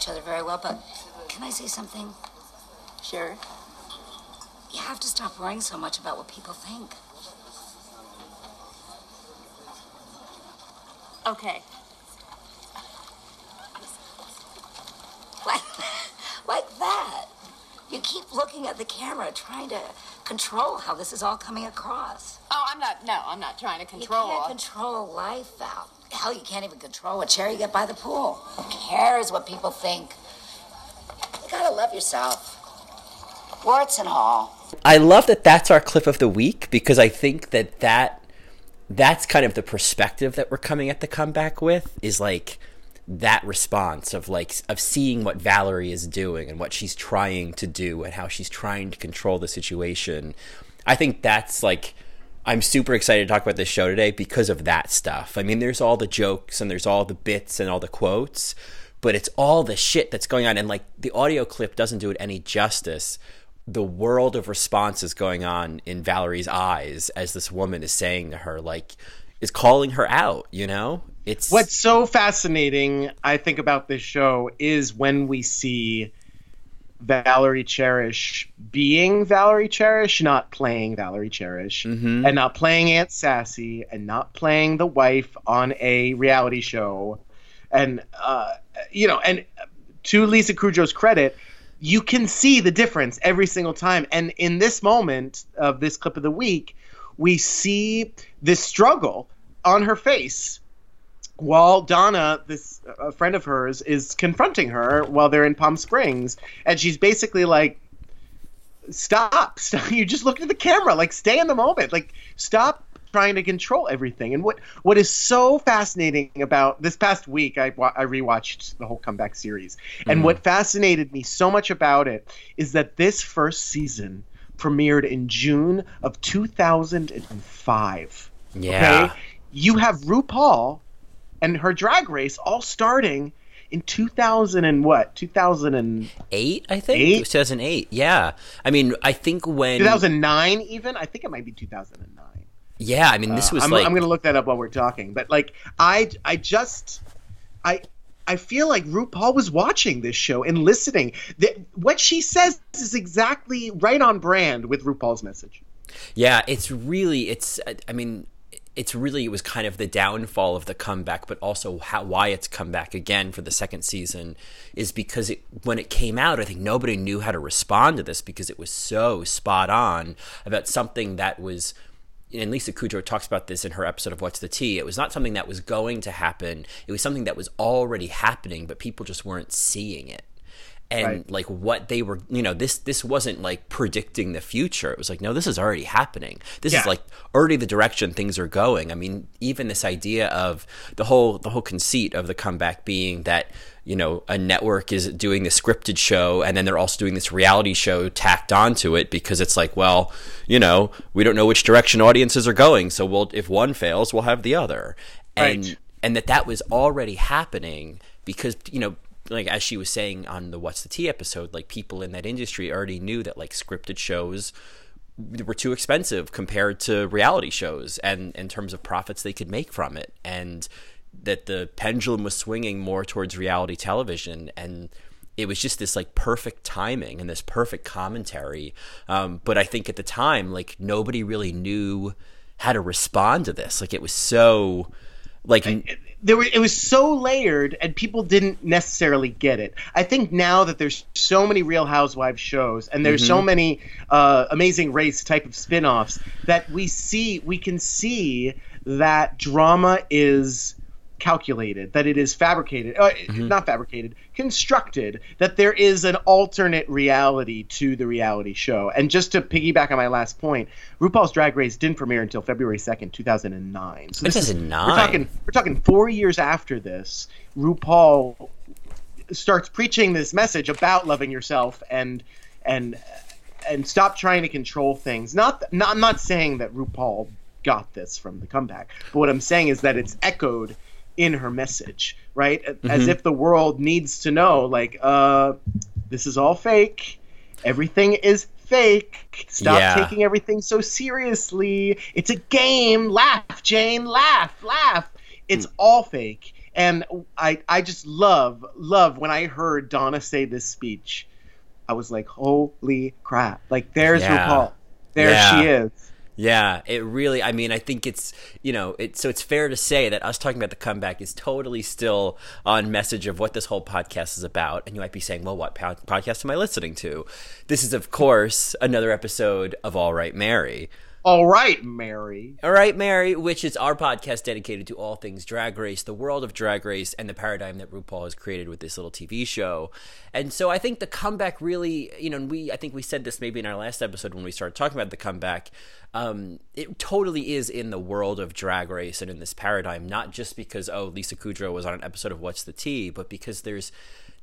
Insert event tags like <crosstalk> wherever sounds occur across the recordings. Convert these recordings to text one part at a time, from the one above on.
each other very well, but can I say something? Sure. You have to stop worrying so much about what people think. Okay. Like, like that. You keep looking at the camera, trying to control how this is all coming across. Oh, I'm not. No, I'm not trying to control. You can't control life, Val. Hell, you can't even control what chair you get by the pool. Who cares what people think? You gotta love yourself. Warts and all. I love that that's our clip of the week because I think that that that's kind of the perspective that we're coming at the comeback with is like that response of like of seeing what Valerie is doing and what she's trying to do and how she's trying to control the situation. I think that's like I'm super excited to talk about this show today because of that stuff. I mean, there's all the jokes and there's all the bits and all the quotes, but it's all the shit that's going on and like the audio clip doesn't do it any justice the world of responses going on in Valerie's eyes as this woman is saying to her, like, is calling her out, you know? It's what's so fascinating, I think, about this show is when we see Valerie Cherish being Valerie Cherish, not playing Valerie Cherish, mm-hmm. and not playing Aunt Sassy, and not playing the wife on a reality show. And, uh, you know, and to Lisa Kudrow's credit, you can see the difference every single time. And in this moment of this clip of the week, we see this struggle on her face while Donna, this a friend of hers, is confronting her while they're in Palm Springs, and she's basically like, "Stop! <laughs> Stop! You just look at the camera. Like, stay in the moment. Like, stop trying to control everything. And what what is so fascinating about this past week, I I rewatched the whole comeback series, and mm. what fascinated me so much about it is that this first season premiered in June of 2005. Yeah. Okay? You have RuPaul and her drag race all starting in 2000 and what 2008 i think Eight? 2008 yeah i mean i think when 2009 even i think it might be 2009 yeah, I mean, this uh, was uh, I'm, like I'm going to look that up while we're talking, but like I I just I I feel like RuPaul was watching this show and listening. That what she says is exactly right on brand with RuPaul's message. Yeah, it's really it's I mean it's really it was kind of the downfall of the comeback, but also how why it's come back again for the second season is because it when it came out, I think nobody knew how to respond to this because it was so spot on about something that was and Lisa Kudrow talks about this in her episode of What's the Tea. It was not something that was going to happen. It was something that was already happening, but people just weren't seeing it. And right. like what they were, you know, this this wasn't like predicting the future. It was like, no, this is already happening. This yeah. is like already the direction things are going. I mean, even this idea of the whole the whole conceit of the comeback being that you know a network is doing the scripted show and then they're also doing this reality show tacked onto it because it's like well you know we don't know which direction audiences are going so we'll if one fails we'll have the other and right. and that that was already happening because you know like as she was saying on the what's the tea episode like people in that industry already knew that like scripted shows were too expensive compared to reality shows and in terms of profits they could make from it and that the pendulum was swinging more towards reality television and it was just this like perfect timing and this perfect commentary. Um, but i think at the time like nobody really knew how to respond to this. Like it was so like there were, it was so layered and people didn't necessarily get it i think now that there's so many real housewives shows and there's mm-hmm. so many uh, amazing race type of spin-offs that we see we can see that drama is calculated, that it is fabricated, uh, mm-hmm. not fabricated, constructed, that there is an alternate reality to the reality show. And just to piggyback on my last point, RuPaul's Drag Race didn't premiere until February 2nd, 2009. So this 2009. Is, we're talking we're talking 4 years after this, RuPaul starts preaching this message about loving yourself and and and stop trying to control things. Not, not I'm not saying that RuPaul got this from the comeback, but what I'm saying is that it's echoed in her message, right? Mm-hmm. As if the world needs to know, like, uh, this is all fake. Everything is fake. Stop yeah. taking everything so seriously. It's a game. Laugh, Jane. Laugh, laugh. It's mm. all fake. And I I just love love when I heard Donna say this speech. I was like, holy crap! Like there's Yeah. RuPaul. There Yeah. she is. Yeah, it really. I mean, I think it's you know, it, so it's fair to say that us talking about the comeback is totally still on message of what this whole podcast is about. And you might be saying, "Well, what pod- podcast am I listening to?" This is, of course, another episode of All Right, Mary. All right, Mary. All right, Mary, which is our podcast dedicated to all things drag race, the world of drag race, and the paradigm that RuPaul has created with this little TV show. And so I think the comeback really, you know, and we, I think we said this maybe in our last episode when we started talking about the comeback. Um, it totally is in the world of drag race and in this paradigm, not just because oh Lisa Kudrow was on an episode of What's the Tea, but because there's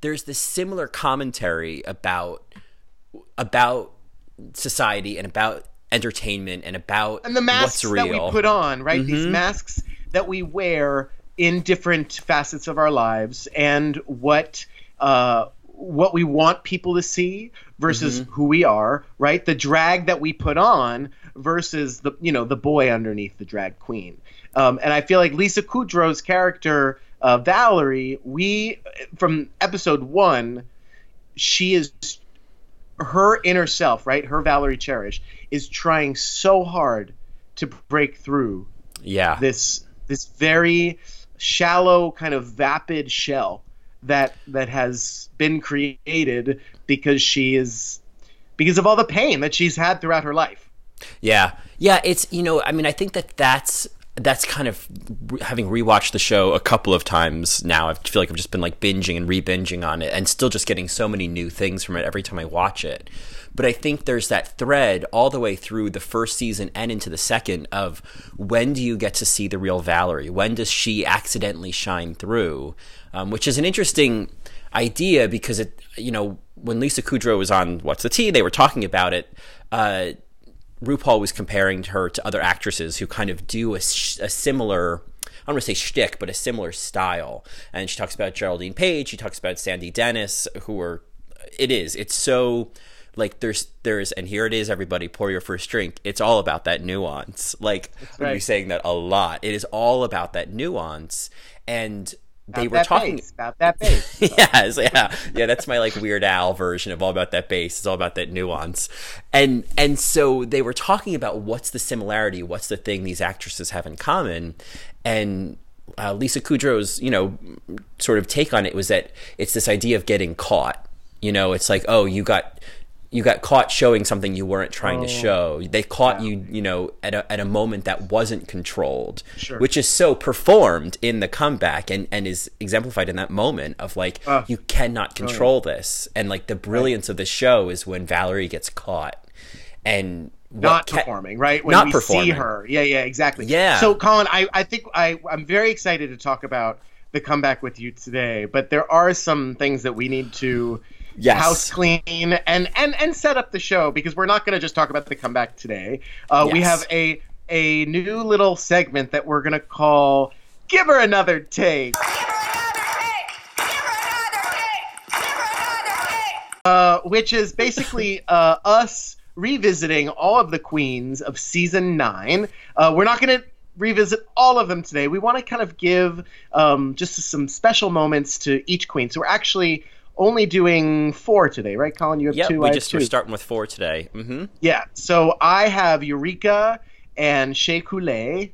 there's this similar commentary about about society and about entertainment and about and the masks what's real. Mm-hmm. that we put on, right? These masks that we wear in different facets of our lives, and what uh, what we want people to see versus Mm-hmm. who we are, right? The drag that we put on versus the you know the boy underneath the drag queen. Um, and I feel like Lisa Kudrow's character uh, Valerie, we from episode one, she is her inner self, right? Her Valerie Cherish is trying so hard to break through yeah, this this very shallow kind of vapid shell that that has been created because she is because of all the pain that she's had throughout her life. yeah, yeah. It's you know, I mean, I think that that's that's kind of having rewatched the show a couple of times now. I feel like I've just been like binging and re-binging on it, and still just getting so many new things from it every time I watch it. But I think there's that thread all the way through the first season and into the second of when do you get to see the real Valerie? When does she accidentally shine through? Um, which is an interesting idea because it, you know, when Lisa Kudrow was on What's the Tea, they were talking about it. Uh, RuPaul was comparing her to other actresses who kind of do a, sh- a similar. I don't want to say shtick, but a similar style. And she talks about Geraldine Page. She talks about Sandy Dennis, who are. It is. It's so like there's there's and here it is. Everybody, pour your first drink. It's all about that nuance. Like we'll be saying that a lot. It is all about that nuance. And they About were talking bass, about that bass. <laughs> yes, yeah, yeah. That's my like Weird Al version of all about that bass. It's all about that nuance, and and so they were talking about what's the similarity, what's the thing these actresses have in common, and uh, Lisa Kudrow's you know sort of take on it was that it's this idea of getting caught. You know, it's like oh, you got you got caught showing something you weren't trying to show. They caught you, you know, at a, at a moment that wasn't controlled, Sure. which is so performed in the comeback and, and is exemplified in that moment of like, Ah. you cannot control this. And like the brilliance of the show is when Valerie gets caught and not ca- performing, right? When Not we performing. see her. Yeah, yeah, exactly. Yeah. So, Colin, I, I think I, I'm very excited to talk about the comeback with you today, but there are some things that we need to Yes. house clean and, and, and set up the show because we're not going to just talk about the comeback today. Uh, We have a, a new little segment that we're going to call Give Her Another Take. uh, which is basically uh, us revisiting all of the queens of season nine. Uh, we're not going to revisit all of them today. We want to kind of give um, just some special moments to each queen. So we're actually only doing four today, right, Colin? You have Yep, two. we I just two. we're starting with four today. hmm Yeah. So I have Eureka and Shea Coulee.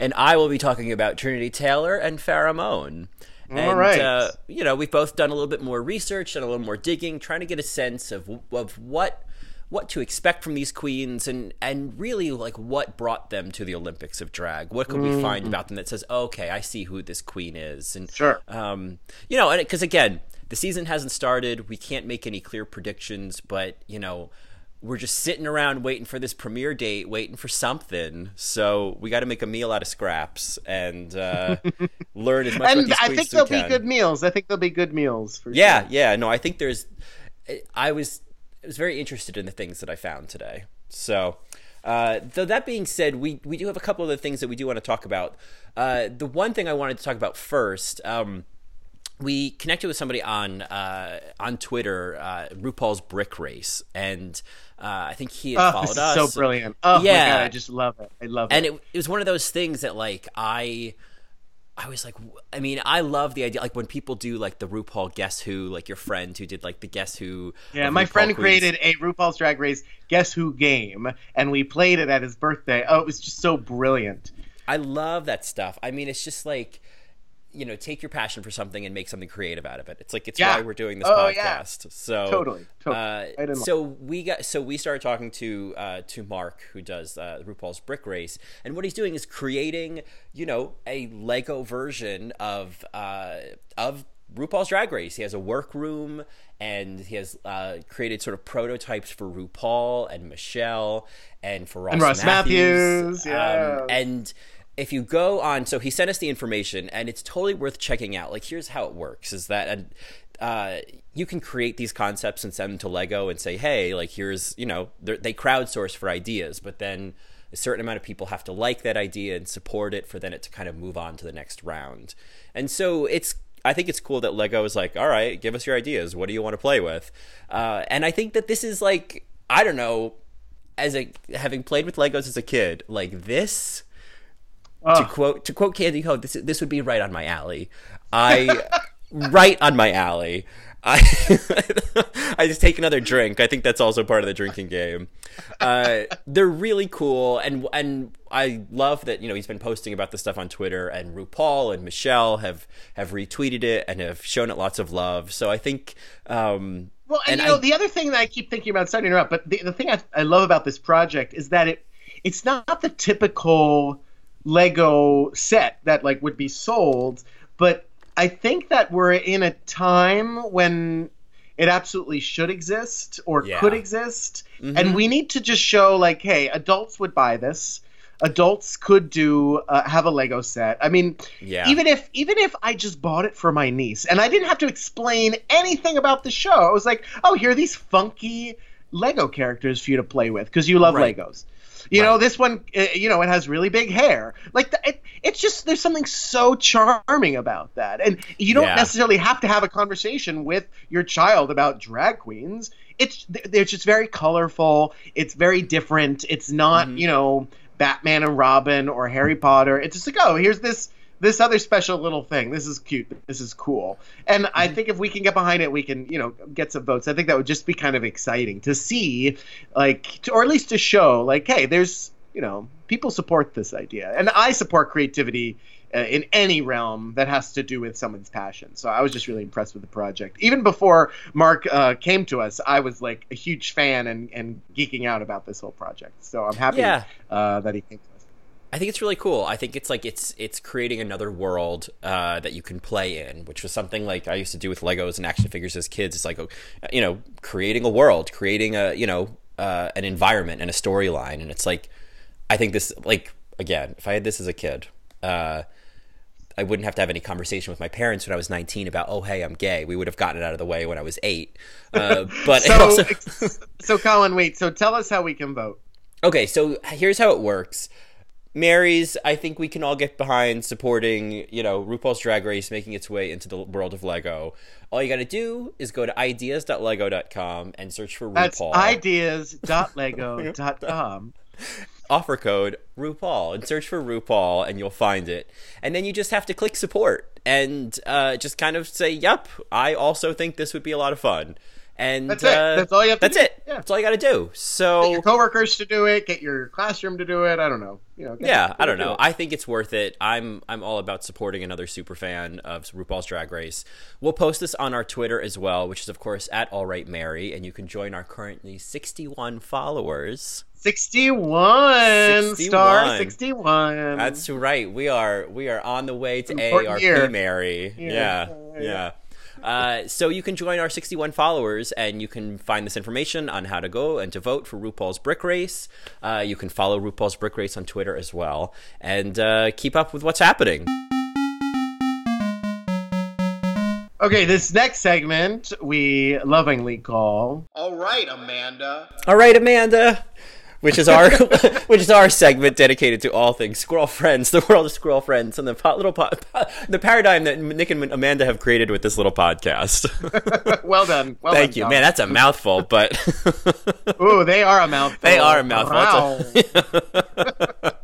And I will be talking about Trinity Taylor and Farrah Moan. All and, right. uh, you know, we've both done a little bit more research and a little more digging, trying to get a sense of of what what to expect from these queens and and really like what brought them to the Olympics of drag. What could we find about them that says, okay, I see who this queen is, and Mm. Sure. um, you know, and because again, the season hasn't started, we can't make any clear predictions, but you know. We're just sitting around waiting for this premiere date, waiting for something. So we got to make a meal out of scraps and uh, <laughs> learn as much And I think they'll be good meals. I think they'll be good meals. For Yeah, sure. yeah. No, I think there's. I was I was very interested in the things that I found today. So, uh, though that being said, we we do have a couple of the things that we do want to talk about. Uh, the one thing I wanted to talk about first. Um, we connected with somebody on uh, on Twitter, uh, RuPaul's Brick Race, and uh, I think he had Oh, followed us. so brilliant. Oh Yeah. god, I just love it. I love and it. it, it was one of those things that like I I was like, I mean, I love the idea. Like when people do like the RuPaul Guess Who, like your friend who did like the Guess Who. Yeah, my RuPaul friend Queens. created a RuPaul's Drag Race Guess Who game, and we played it at his birthday. Oh, it was just so brilliant. I love that stuff. I mean, it's just like, you know, take your passion for something and make something creative out of it. It's like it's Yeah. why we're doing this Oh, yeah. podcast. So Totally, totally. Uh, I didn't so we got so we started talking to uh, to Mark, who does uh, RuPaul's Brick Race, and what he's doing is creating, you know, a Lego version of uh, of RuPaul's Drag Race. He has a workroom, and he has uh, created sort of prototypes for RuPaul and Michelle, and for Ross, And Ross Mathews, Um, yeah. and if you go on so he sent us the information and it's totally worth checking out like here's how it works is that and uh, you can create these concepts and send them to lego and say hey like here's you know they're- crowdsource for ideas but then a certain amount of people have to like that idea and support it for then it to kind of move on to the next round and so it's I think it's cool that Lego is like, all right, give us your ideas. What do you want to play with? Uh, and I think that this is like, I don't know, as a having played with Legos as a kid, like this to quote to quote Candy Ho, this this would be right on my alley. I <laughs> right on my alley. I <laughs> I just take another drink. I think that's also part of the drinking game. Uh, they're really cool, and and I love that you know he's been posting about this stuff on Twitter, and RuPaul and Michelle have have retweeted it and have shown it lots of love. So I think. Um, Well, and, And you know, I- the other thing that I keep thinking about, starting to interrupt, but the, the thing I, I love about this project is that it it's not the typical Lego set that like would be sold, but I think that we're in a time when it absolutely should exist or Yeah. could exist, Mhm. and we need to just show like, hey, adults would buy this. Adults could do uh, have a Lego set. I mean, Yeah. even if even if I just bought it for my niece and I didn't have to explain anything about the show, I was like, oh, here are these funky Lego characters for you to play with because you love Right. Legos. You know, this one, uh, you know, it has really big hair. Like, the, it, it's just there's something so charming about that, and you don't Yeah. necessarily have to have a conversation with your child about drag queens. It's they're just very colorful. It's very different. It's not, Mhm. you know, Batman and Robin or Harry Potter. It's just like, oh, here's this this other special little thing. This is cute. This is cool. And Mm-hmm. I think if we can get behind it, we can, you know, get some votes. I think that would just be kind of exciting to see, like, to, or at least to show, like, hey, there's, you know, people support this idea, and I support creativity. Uh, in any realm that has to do with someone's passion. So I was just really impressed with the project. Even before Mark uh, came to us, I was like a huge fan and, and geeking out about this whole project. So I'm happy Yeah. uh, that he came. I think it's really cool. I think it's like it's it's creating another world uh, that you can play in, which was something like I used to do with Legos and action figures as kids. It's like, oh, you know, creating a world, creating a you know uh, an environment and a storyline, and it's like I think this like again, if I had this as a kid. Uh, I wouldn't have to have any conversation with my parents when I was 19 about, oh, hey, I'm gay. We would have gotten it out of the way when I was eight. Uh, <laughs> but So, also, <laughs> so Colin, wait. So tell us how we can vote. Okay, so here's how it works. Mary's, I think we can all get behind supporting, you know, RuPaul's Drag Race making its way into the world of Lego. All you got to do is go to ideas.lego.com and search for RuPaul. That's ideas.lego.com. <laughs> Offer code RuPaul and search for RuPaul and you'll find it. And then you just have to click support and uh, just kind of say, "Yep, I also think this would be a lot of fun." And That's it. uh, That's all you have to That's do. it. Yeah. That's all you got to do. So Get your coworkers to do it. Get your classroom to do it. I don't know. You know. yeah, I don't know. I think it's worth it. I'm I'm all about supporting another super fan of RuPaul's Drag Race. We'll post this on our Twitter as well, which is of course at All Right Mary, and you can join our currently 61 followers. 61, 61. star 61. That's right. We are we are on the way to year. Mary. Yeah. Yeah, Yeah. yeah. Uh, so you can join our 61 followers, and you can find this information on how to go and to vote for RuPaul's Brick Race. Uh, you can follow RuPaul's Brick Race on Twitter as well, and uh, keep up with what's happening. Okay, this next segment we lovingly call. All right, Amanda. All right, Amanda. Which is our <laughs> which is our segment dedicated to all things squirrel friends, the world of squirrel friends, and the po- little po- po- the paradigm that Nick and Amanda have created with this little podcast. <laughs> Well done. Well Thank done, you, Colin. man. That's a mouthful, but <laughs> Ooh, they are a mouthful. they are a mouthful. Wow. A-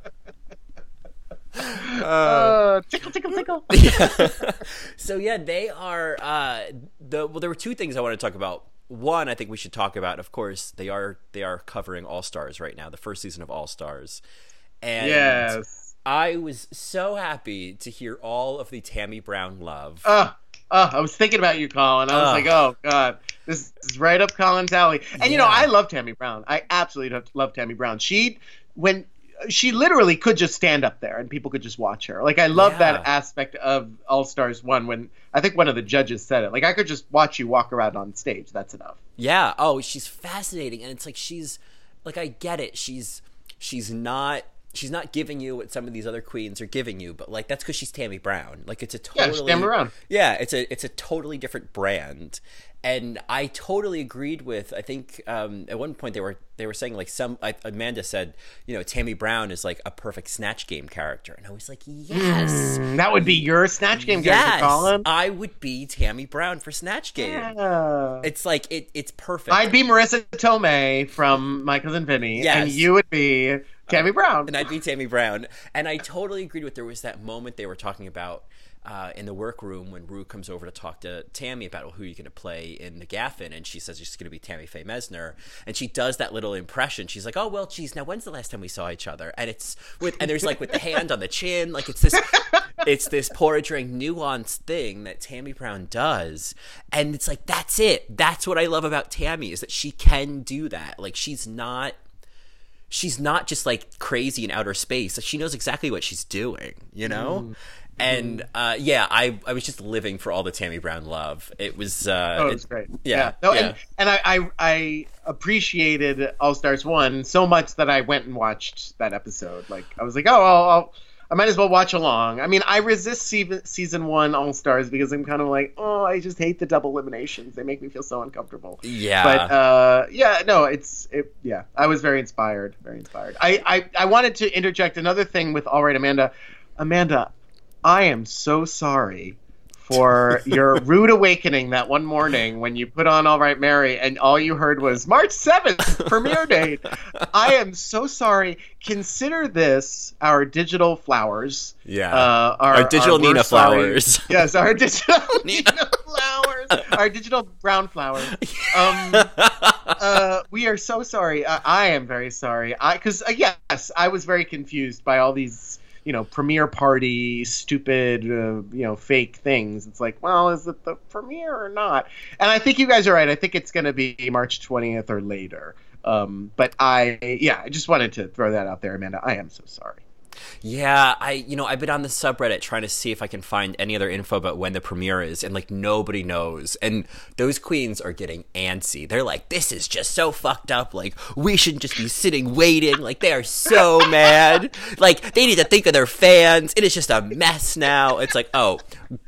Uh, tickle, tickle, tickle. so yeah, they are uh, the well. There were two things I want to talk about. One, I think we should talk about. Of course, they are they are covering All Stars right now, the first season of All Stars, and Yes. I was so happy to hear all of the Tammy Brown love. Uh, uh, I was thinking about you, Colin. I was like, oh god, this is right up Colin's alley. And you know, I love Tammy Brown. I absolutely love Tammy Brown. She when she literally could just stand up there and people could just watch her. Like I love Yeah. that aspect of All Stars One when I think one of the judges said it. Like I could just watch you walk around on stage. That's enough. Yeah. Oh, she's fascinating, and it's like she's like I get it. She's she's not she's not giving you what some of these other queens are giving you, but like that's because she's Tammy Brown. Like it's a totally she's Tammy Brown. Yeah, it's a it's a totally different brand. And I totally agreed with. I think um, at one point they were they were saying like some I, Amanda said, you know, Tammy Brown is like a perfect Snatch Game character, and I was like, yes, Mm, that would be your Snatch Game character, yes, Colin. I would be Tammy Brown for Snatch Game. Yeah. It's like it it's perfect. I'd be Marisa Tomei from My Cousin Vinny, Yes. and you would be Tammy Brown. and I'd be Tammy Brown. And I totally agreed with there was that moment they were talking about uh, in the workroom when Rue comes over to talk to Tammy about who you're going to play in the Gaff-In, and she says she's going to be Tammy Faye Messner, and she does that little impression. She's like, "Oh well, geez, now when's the last time we saw each other?" And it's with and there's like with the hand on the chin, like it's this. It's this portraying nuanced thing that Tammy Brown does, and it's like that's it. That's what I love about Tammy is that she can do that. Like she's not she's not just like crazy in outer space. She knows exactly what she's doing, you know? And uh, yeah, I, I was just living for all the Tammy Brown love. It was uh, Oh, it- it's great. yeah, No, yeah. and and I, I I appreciated All Stars one so much that I went and watched that episode. Like I was like, oh, I'll, I'll I might as well watch along. I mean, I resist season season one All Stars because I'm kind of like, oh, I just hate the double eliminations. They make me feel so uncomfortable. yeah. But uh, yeah, no, it's it, yeah. I was very inspired, very inspired. I, I I wanted to interject another thing with All Right, Amanda. Amanda, I am so sorry for your <laughs> rude awakening that one morning when you put on All Right Mary and all you heard was March 7th premiere <laughs> date. I am so sorry. Consider this our digital flowers. Yeah. Uh, our, Our digital we're Nina sorry- flowers. <laughs> Yes, our digital Nina. Flowers. Our digital brown flowers. Um, uh, we are so sorry. I, I am very sorry. I because uh, yes, I was very confused by all these you know premiere party stupid uh, you know fake things. It's like, well, is it the premiere or not? And I think you guys are right. I think it's going to be March twentieth or later. Um, but I yeah, I just wanted to throw that out there, Amanda. I am so sorry. Yeah, I you know I've been on the subreddit trying to see if I can find any other info about when the premiere is, and like nobody knows. And those queens are getting antsy. They're like, "This is just so fucked up. Like we shouldn't just be sitting waiting. Like they are so <laughs> mad. Like they need to think of their fans. It is just a mess now. It's like, oh,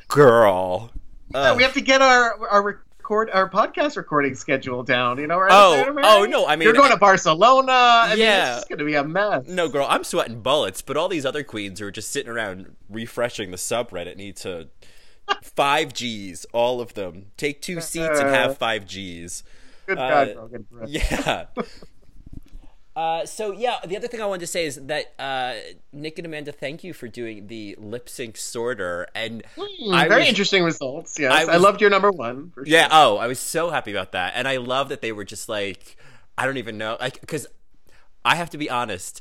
girl. we have to get our our record our podcast recording schedule down. You know, right? Oh, oh, no, I mean- you're going to Barcelona. I mean, Yeah. it's going to be a mess. No, girl, I'm sweating bullets, but all these other queens who are just sitting around refreshing the subreddit need to <laughs> five G's, all of them. Take two seats and have five G's. Good Uh, God. Brooks. Yeah. <laughs> Uh, so yeah, the other thing I wanted to say is that uh, Nick and Amanda, thank you for doing the lip sync sorter, and I very was- interesting results. Yes, I I, loved your number one. For sure. Yeah. Oh, I was so happy about that, and I love that they were just like, I don't even know, like, because I have to be honest.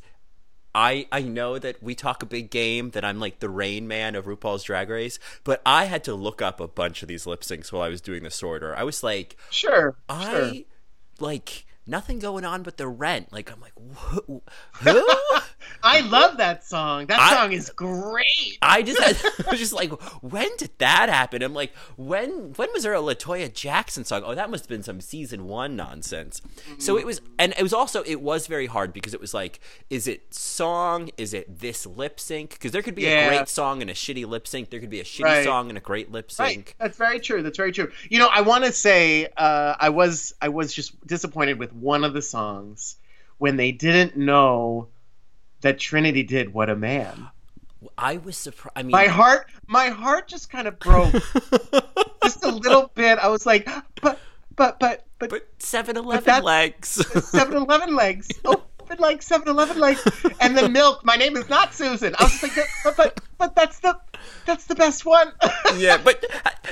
I I know that we talk a big game, that I'm like the Rain Man of RuPaul's Drag Race, but I had to look up a bunch of these lip syncs while I was doing the sorter. I was like, sure. I sure. like nothing going on but the rent. Like I'm like, who? <laughs> I love that song. That I- song is great. I just had, <laughs> I was just like, when did that happen? I'm like, when when was there a Latoya Jackson song? Oh, that must have been some season one nonsense. So it was, and it was also it was very hard because it was like, is it song? Is it this lip sync? Because there could be a great song and a shitty lip sync. There could be a shitty Right. song and a great lip Right. sync. That's very true. That's very true. You know, I want to say uh, I was I was just disappointed with one of the songs when they didn't know that Trinity did "What a Man." I was surprised. I mean, My heart, my heart just kind of broke <laughs> just a little bit. I was like, but, but, but, but, but 7-Eleven legs. <laughs> 7-Eleven legs. Open like 7-Eleven legs. And then milk. My name is not Susan. I was just like, but, but, but that's the, the best one. <laughs> yeah, but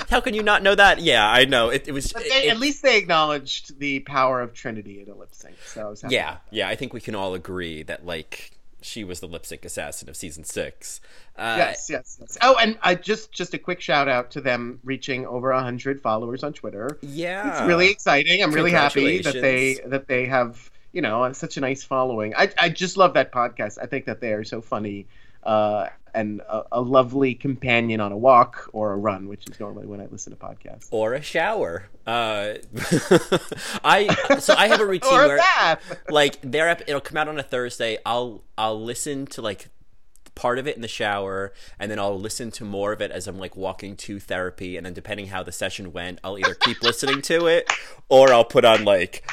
how can you not know that? Yeah, I know. It, it was. But they, it- at least they acknowledged the power of Trinity in a lip sync. So I was happy. Yeah, yeah. I think we can all agree that like she was the lip sync assassin of season six. Uh, Yes, yes, yes. Oh, and I just just a quick shout out to them reaching over hundred followers on Twitter. Yeah, It's really exciting. I'm really happy that they that they have you know such a nice following. I I just love that podcast. I think that they are so funny. Uh, and a, a lovely companion on a walk or a run, which is normally when I listen to podcasts. or a shower. Uh, <laughs> I so I have a <laughs> routine a where bath. like their ep- it'll come out on a Thursday. I'll I'll listen to like part of it in the shower and then I'll listen to more of it as I'm like walking to therapy and then depending how the session went, I'll either keep listening to it or I'll put on like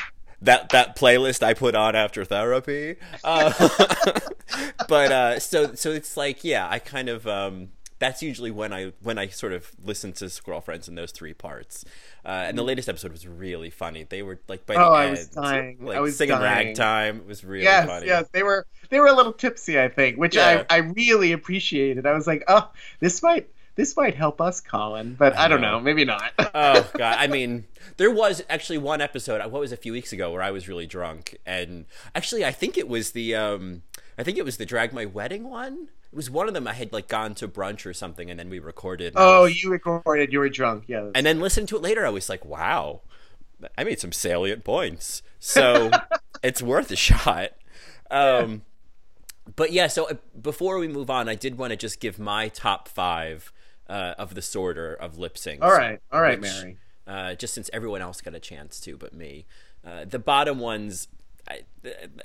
that that playlist I put on after therapy. Uh, <laughs> but uh so so it's like yeah, I kind of um that's usually when I when I sort of listen to Squirrel Friends in those three parts. Uh, and the latest episode was really funny. They were like by the Oh, I end, was dying. like I was singing dying. ragtime. It was really yes, funny. yes, they were they were a little tipsy, I think, which Yeah. I, I really appreciated. I was like, oh, this might this might help us, Colin, but I, don't know. know, maybe not. <laughs> oh <laughs> god. I mean there was actually one episode what was it, a few weeks ago where i was really drunk. And actually i think it was the um i think it was the drag my wedding one. It was one of them i had like gone to brunch or something and then we recorded oh, was- you recorded, you were drunk, yeah. and then listened to it later. I was like wow. I made some salient points. <laughs> So it's worth a shot. Um but yeah so uh, before we move on i did want to just give my top five uh, of the sorter of lip syncs all right, all right, which, Mary. uh, just since everyone else got a chance to, but me. Uh, the bottom ones, I,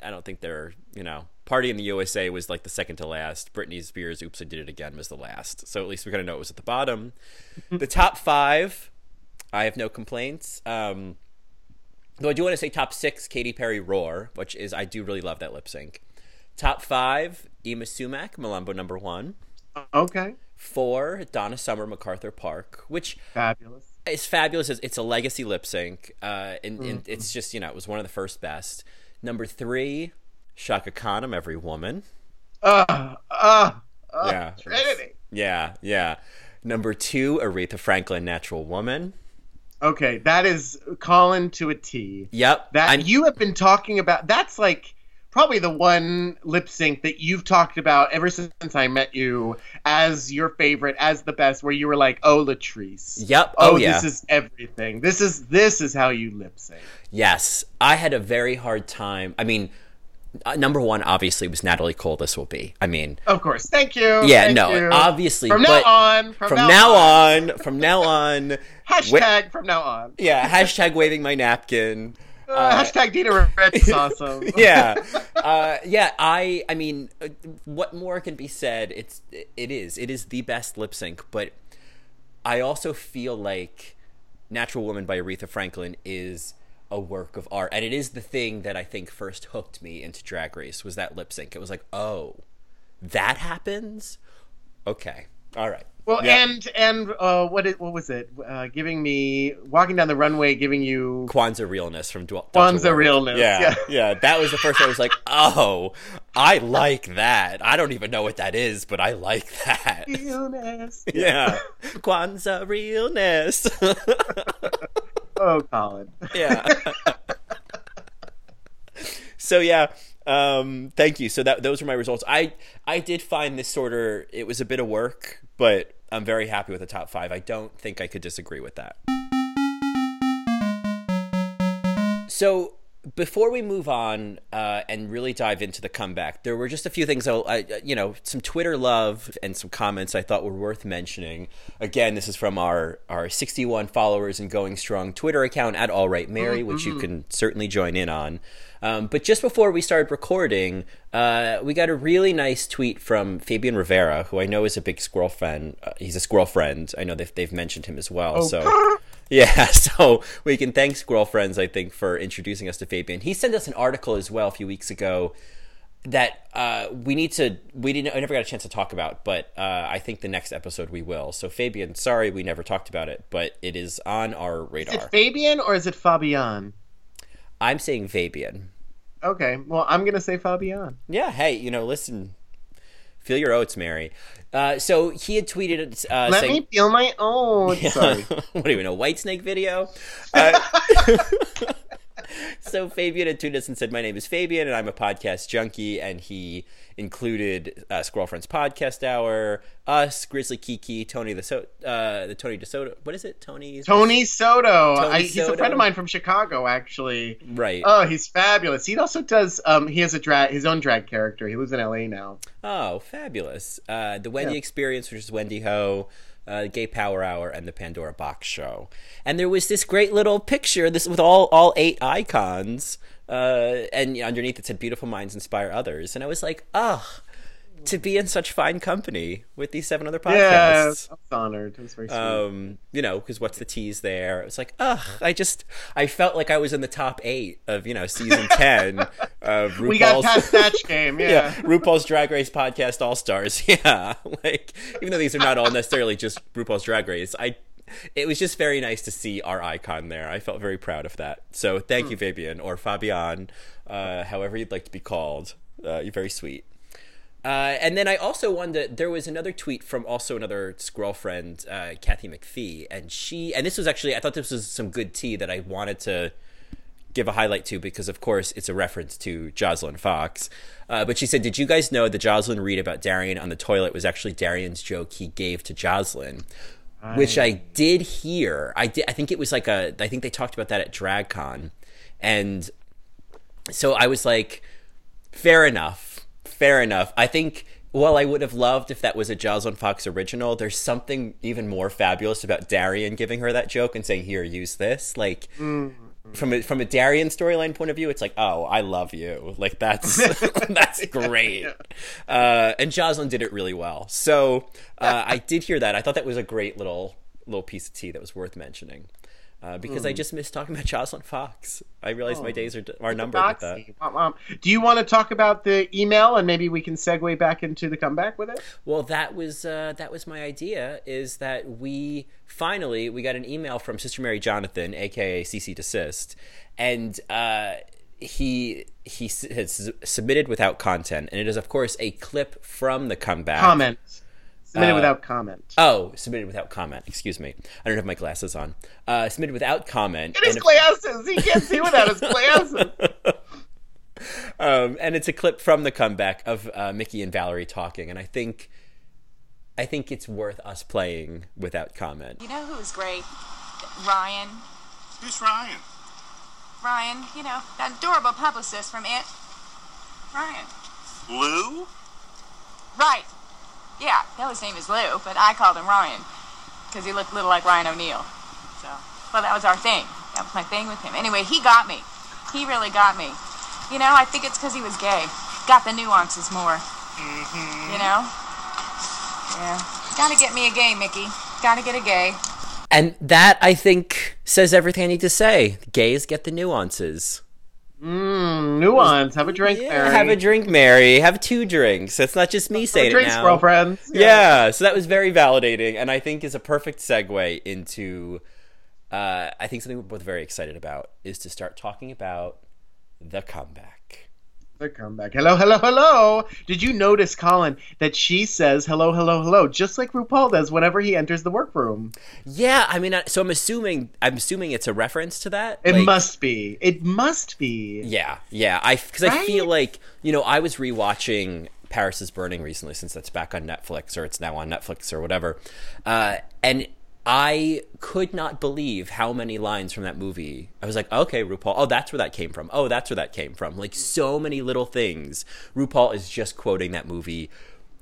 I don't think they're, you know, Party in the USA was like the second to last. Britney Spears, Oops, I Did It Again was the last. So at least we're going to know it was at the bottom. <laughs> the top five, I have no complaints. Um, though I do want to say top six, Katy Perry Roar, which is, I do really love that lip sync. Top five, Yma Sumac, Malambo number one. Okay, Four, Donna Summer, MacArthur Park, which fabulous. it's fabulous. It's- It's a legacy lip sync, uh, and, and it's just you know it was one of the first best. Number three, Chaka Khan, I'm Every Woman. Uh, uh, uh, Yeah. Trinity. Yeah, yeah. Number two, Aretha Franklin, Natural Woman. Okay, that is Colin to a T. Yep. That I'm- you have been talking about. That's like probably the one lip sync that you've talked about ever since I met you as your favorite, as the best. Where you were like, "Oh, Latrice." Yep. Oh, Oh, yeah. this is everything. This is this is how you lip sync. Yes, I had a very hard time. I mean, uh, number one obviously was Natalie Cole. This will be. I mean, Of course. Thank you. yeah, Thank no, you. obviously. From now on. From, from now on, from now on, <laughs> Hashtag from now on. yeah. Hashtag waving my napkin. Uh, hashtag Dida Ritz is awesome. <laughs> yeah. <laughs> Uh, yeah i i mean uh, what more can be said? It's it is it is the best lip sync but i also feel like natural woman by aretha franklin is a work of art and it is the thing that i think first hooked me into drag race was that lip sync. It was like oh that happens? Okay. All right Well, Yeah. and and uh, what it, what was it? Uh, giving me walking down the runway, giving you Kwanzaa realness from Dw- Kwanzaa realness, Yeah, yeah. yeah, That was the first. I was like, <laughs> oh, I like that. I don't even know what that is, but I like that. realness. <laughs> Yeah, Kwanzaa realness. <laughs> Oh, Colin. yeah. so yeah, um, thank you. So that those were my results. I I did find this sorter. It was a bit of work, but I'm very happy with the top five. I don't think I could disagree with that. So before we move on uh, and really dive into the comeback, there were just a few things. I, you know, some Twitter love and some comments I thought were worth mentioning. Again, this is from our our 61 followers and going strong Twitter account at All Right Mary, which you can certainly join in on. Um, but just before we started recording, uh, we got a really nice tweet from Fabian Rivera, who I know is a big squirrel fan. Uh, he's a squirrel friend. I know they've, they've mentioned him as well. So <laughs> yeah, <laughs> so we can thank Squirrel Friends, I think, for introducing us to Fabian. He sent us an article as well a few weeks ago that uh, we need to. We didn't. I never got a chance to talk about, but uh, I think the next episode we will. So Fabian, sorry we never talked about it, but it is on our Is radar. it Fabian or is it Fabian? I'm saying Fabian. Okay, well, I'm gonna say Fabian. Yeah. Hey, you know, listen. Feel your oats, Mary. Uh, so he had tweeted uh, Let saying, me feel my <laughs> own. Sorry. <laughs> what do you know, Whitesnake video? <laughs> Uh, <laughs> so Fabian had tweeted us and said, "My name is Fabian, and I'm a podcast junkie." And he included uh, Squirrel Friends Podcast Hour, us, Grizzly Kiki, Tony the so uh, the Tony DeSoto. What is it, Tony? Tony Soto. Tony I, he's a friend of mine from Chicago, actually. Right. Oh, he's fabulous. He also does. Um, he has a drag, his own drag character. He lives in L.A. now. Oh, fabulous. Uh, the Wendy Yeah. Experience, which is Wendy Ho, uh, Gay Power Hour, and the Pandora Boxx Show. And there was this great little picture, this with all all eight icons, uh, and underneath it said "Beautiful minds inspire others." And I was like, oh, to be in such fine company with these seven other podcasts. Yeah, I was honored. It was very sweet. Um, you know, because what's the tease there? It was like, ugh, I just, I felt like I was in the top eight of, you know, season <laughs> 10 of RuPaul's. we got past Snatch Game. <laughs> Yeah. yeah, RuPaul's Drag Race podcast All Stars. <laughs> Yeah, like even though these are not all necessarily just RuPaul's Drag Race, I it was just very nice to see our icon there. I felt very proud of that. So thank you, Fabian or Fabian, uh, however you'd like to be called. Uh, you're very sweet. Uh, and then I also wanted to, there was another tweet from also another squirrel friend, uh, Kathy McPhee, and she and this was actually I thought this was some good tea that I wanted to give a highlight to because of course it's a reference to Joslyn Fox. Uh, but she said, "Did you guys know the Joslyn read about Darienne on the toilet was actually Darienne's joke he gave to Joslyn?" Which I did hear. I did. I think it was like a. I think they talked about that at DragCon, and so I was like, fair enough, fair enough. I think while I would have loved if that was a Joslyn Fox original, there's something even more fabulous about Darienne giving her that joke and saying, "Here, use this." Like from a, from a Darienne storyline point of view, it's like, "Oh, I love you." Like that's <laughs> <laughs> that's great. Uh, and Joslyn did it really well. So uh, <laughs> I did hear that. I thought that was a great little little piece of tea that was worth mentioning. Uh, because I just missed talking about <laughs> Joslyn Fox. I realize my days are are numbered with that. Foxy. Womp womp. Do you want to talk about the email and maybe we can segue back into the comeback with it? Well, that was uh, that was my idea. Is that we finally we got an email from Sister Mary Jonathan, aka CC Desist, and uh, he he has submitted without content, and it is of course a clip from the comeback. Comment. Submitted Uh, without comment. Oh, submitted without comment. Excuse me. I don't have my glasses on. Uh, submitted without comment. Get his and- glasses. He can't see without his glasses. <laughs> um, and it's a clip from the comeback of uh, Mickey and Valerie talking, and I think, I think it's worth us playing without comment. You know who's great? Ryan. Who's Ryan? Ryan, you know, that adorable publicist from It. Ryan. Lou? Right. Yeah, no, his name is Lou, but I called him Ryan because he looked a little like Ryan O'Neal. So, well, that was our thing. That was my thing with him. Anyway, he got me. He really got me. You know, I think it's because he was gay. Got the nuances more. Mm-hmm. You know? Yeah. Gotta get me a gay, Mickey. Gotta get a gay. And that I think says everything I need to say. Gays get the nuances. Mm, nuance. Have a drink, Yeah, Mary. have a drink, Mary. Have two drinks. It's not just me saying drink, it now. girlfriends. Yeah. so that was very validating, and I think is a perfect segue into. Uh, I think something we're both very excited about is to start talking about the comeback. The comeback. Hello, hello, hello. Did you notice, Colin, that she says hello, hello, hello, just like RuPaul does whenever he enters the workroom? Yeah, I mean, so I'm assuming I'm assuming it's a reference to that. It Like- must be. It must be. Yeah, yeah. I because I feel like you know I was rewatching Paris is Burning recently since that's back on Netflix or it's now on Netflix or whatever, uh, and I could not believe how many lines from that movie. I was like, okay, RuPaul. Oh, that's where that came from. Oh, that's where that came from. Like so many little things. RuPaul is just quoting that movie.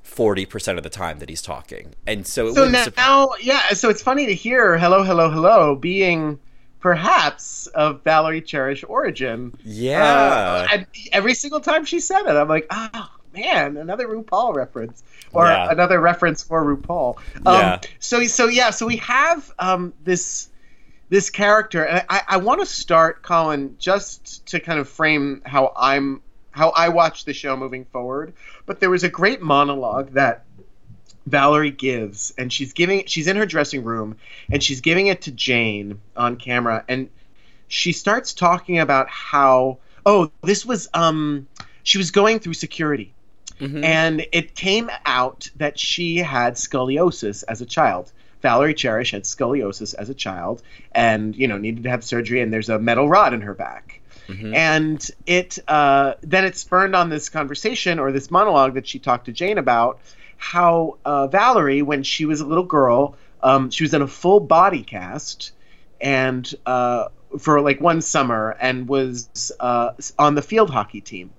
Forty percent of the time that he's talking, and so it was So wouldn't now, yeah, so it's funny to hear hello, hello, hello being perhaps of Valerie Cherish origin. yeah, Uh, every single time she said it, I'm like, oh man, another RuPaul reference or Yeah. another reference for RuPaul. Um, Yeah. So so yeah, so we have um, this this character, and I, I want to start, Colin, just to kind of frame how I'm how I watch the show moving forward. But there was a great monologue that Valerie gives, and she's giving she's in her dressing room, and she's giving it to Jane on camera, and she starts talking about how oh this was um she was going through security and it came out that she had scoliosis as a child. Valerie Cherish had scoliosis as a child, and you know needed to have surgery. And there's a metal rod in her back, and it uh, then it spurned on this conversation or this monologue that she talked to Jane about how uh, Valerie, when she was a little girl, um, she was in a full body cast, and uh, for like one summer, and was uh, on the field hockey team.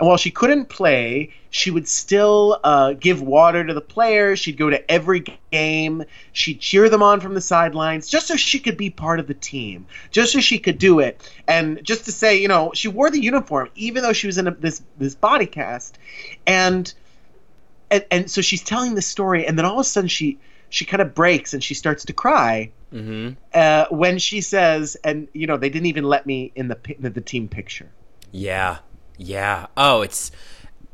And while she couldn't play, she would still uh, give water to the players. She'd go to every game. She'd cheer them on from the sidelines just so she could be part of the team, just so she could do it. And just to say, you know, she wore the uniform even though she was in a, this this body cast. And, and and so she's telling this story, and then all of a sudden she she kind of breaks and she starts to cry uh, when she says, and you know, they didn't even let me in the, the team picture. Yeah. Yeah. Oh, it's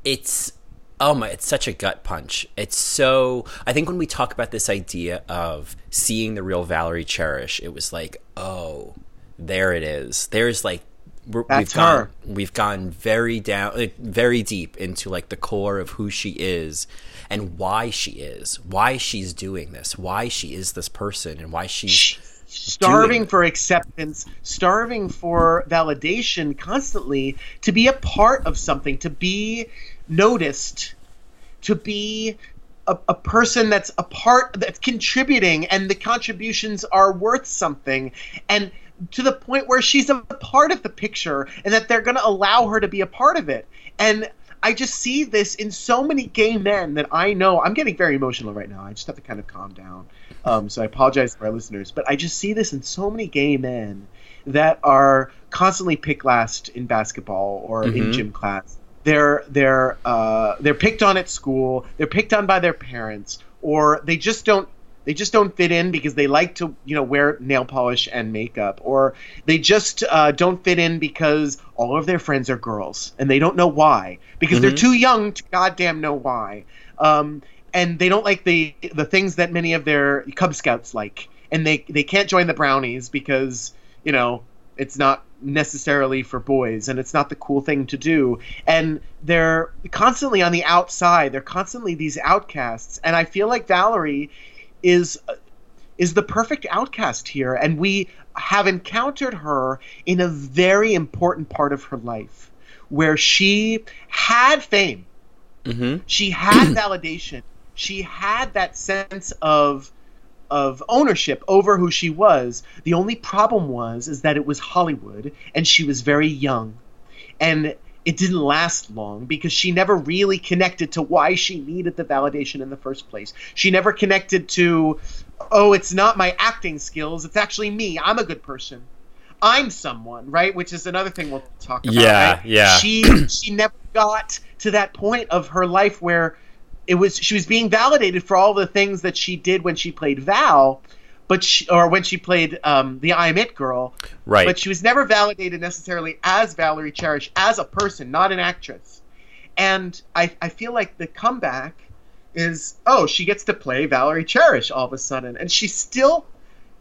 it's oh my it's such a gut punch. It's so I think when we talk about this idea of seeing the real Valerie Cherish, it was like, "Oh, there it is." There's like we're, we've That's gone her. we've gone very down very deep into like the core of who she is and why she is, why she's doing this, why she is this person and why she's starving for acceptance, starving for validation constantly to be a part of something, to be noticed, to be a, a person that's a part that's contributing and the contributions are worth something and to the point where she's a part of the picture and that they're going to allow her to be a part of it and I just see this in so many gay men that I know. I'm getting very emotional right now. I just have to kind of calm down. Um, so I apologize to our listeners, but I just see this in so many gay men that are constantly picked last in basketball or in gym class. They're they're uh, they're picked on at school. They're picked on by their parents, or they just don't they just don't fit in because they like to you know wear nail polish and makeup or they just uh, don't fit in because all of their friends are girls and they don't know why because they're too young to goddamn know why um, and they don't like the the things that many of their cub scouts like. And they they can't join the brownies because you know it's not necessarily for boys and it's not the cool thing to do. And they're constantly on the outside. They're constantly these outcasts. And i feel like valerie is is the perfect outcast here. And we have encountered her in a very important part of her life where she had fame. Mm-hmm. She had <clears throat> validation she had that sense of of ownership over who she was the only problem was is that it was hollywood and she was very young and it didn't last long because she never really connected to why she needed the validation in the first place. She never connected to, oh, it's not my acting skills, it's actually me. I'm a good person. I'm someone, right? Which is another thing we'll talk about. Yeah, right? yeah. She she never got to that point of her life where it was she was being validated for all the things that she did when she played Val, but she, or when she played um, the I Am It girl, Right. But she was never validated necessarily as Valerie Cherish, as a person, not an actress. And I, I feel like the comeback is oh, she gets to play Valerie Cherish all of a sudden. And she still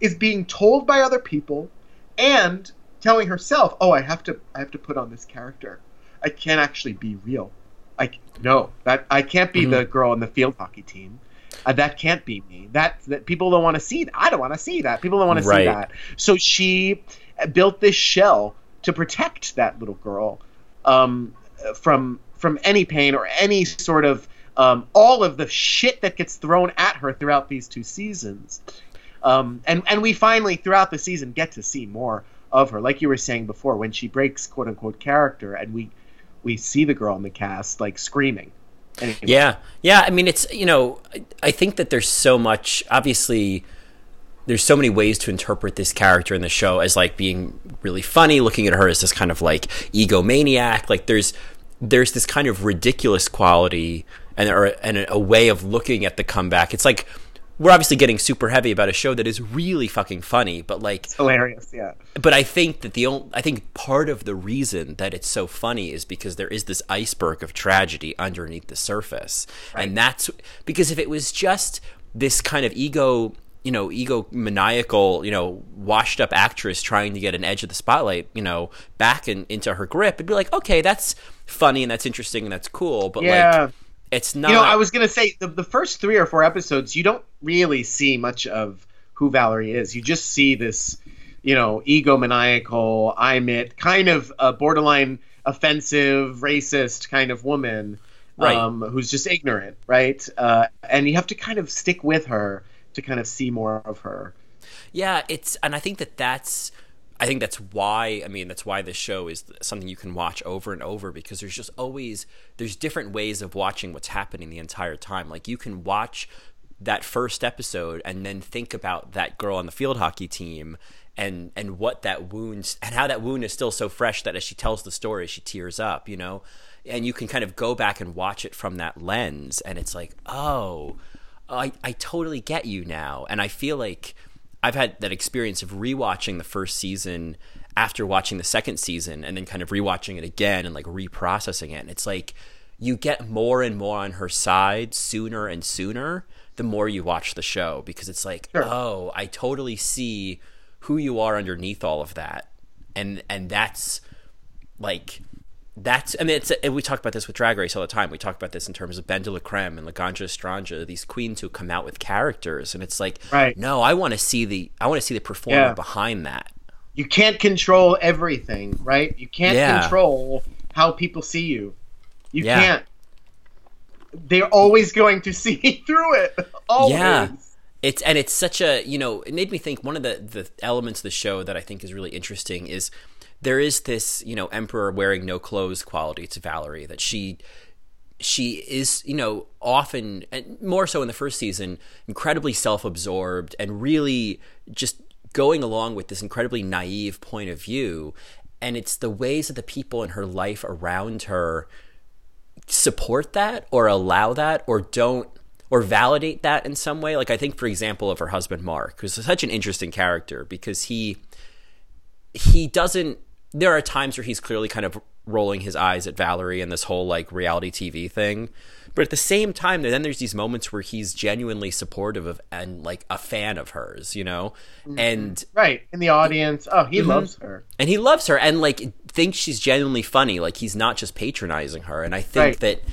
is being told by other people and telling herself, oh, I have to I have to put on this character. I can't actually be real. I no, that I can't be the girl on the field hockey team. Uh, that can't be me. That that people don't want to see. That. I don't want to see that. People don't want to see that. So she built this shell to protect that little girl um, from from any pain or any sort of um, all of the shit that gets thrown at her throughout these two seasons. Um, and and we finally throughout the season get to see more of her, like you were saying before, when she breaks quote unquote character, and we we see the girl in the cast like screaming. Anyway. Yeah, yeah. I mean, it's you know, I, think that there's so much. Obviously, there's so many ways to interpret this character in the show as like being really funny. Looking at her as this kind of like egomaniac. Like there's there's this kind of ridiculous quality and or and a way of looking at the comeback. It's like we're obviously getting super heavy about a show that is really fucking funny, but like it's hilarious. Yeah. but I think that the only, I think part of the reason that it's so funny is because there is this iceberg of tragedy underneath the surface, and that's because if it was just this kind of ego, you know, ego maniacal, you know, washed up actress trying to get an edge of the spotlight, you know, back in, into her grip, it'd be like, okay, that's funny and that's interesting and that's cool, but Yeah. like it's not. You know, I was gonna say the the first three or four episodes, you don't really see much of who Valerie is. You just see this, you know, egomaniacal, I'm it, kind of a borderline offensive, racist kind of woman, Right. um, who's just ignorant, right? Uh, and you have to kind of stick with her to kind of see more of her. Yeah, it's and I think that that's I think that's why I mean that's why this show is something you can watch over and over because there's just always there's different ways of watching what's happening the entire time. Like you can watch that first episode and then think about that girl on the field hockey team and and what that wound and how that wound is still so fresh that as she tells the story she tears up, you know? And you can kind of go back and watch it from that lens and it's like, "Oh, I I totally get you now." And I feel like I've had that experience of rewatching the first season after watching the second season and then kind of rewatching it again and like reprocessing it. And it's like you get more and more on her side sooner and sooner the more you watch the show because it's like, Sure. oh, I totally see who you are underneath all of that. And and that's like that's I mean it's and we talk about this with Drag Race all the time. We talk about this in terms of Ben de la Creme and Laganja Estranja, these queens who come out with characters, and it's like, Right. no, I want to see the I want to see the performer Yeah. behind that. You can't control everything, right? You can't Yeah. control how people see you. You Yeah. can't. They're always going to <laughs> see through it. Always. Yeah. It's and it's such a you know it made me think one of the the elements of the show that I think is really interesting is there is this you know emperor wearing no clothes quality to Valerie that she she is you know often and more so in the first season incredibly self-absorbed and really just going along with this incredibly naive point of view. And it's the ways that the people in her life around her support that or allow that or don't or validate that in some way. Like i think for example of her husband mark who's such an interesting character because he he doesn't there are times where he's clearly kind of rolling his eyes at Valerie and this whole like reality TV thing. But at the same time, then there's these moments where he's genuinely supportive of and like a fan of hers, you know? And Right. In the audience. Oh, Mm-hmm. he loves her. and he loves her and like thinks she's genuinely funny like he's not just patronizing her and i think Right. that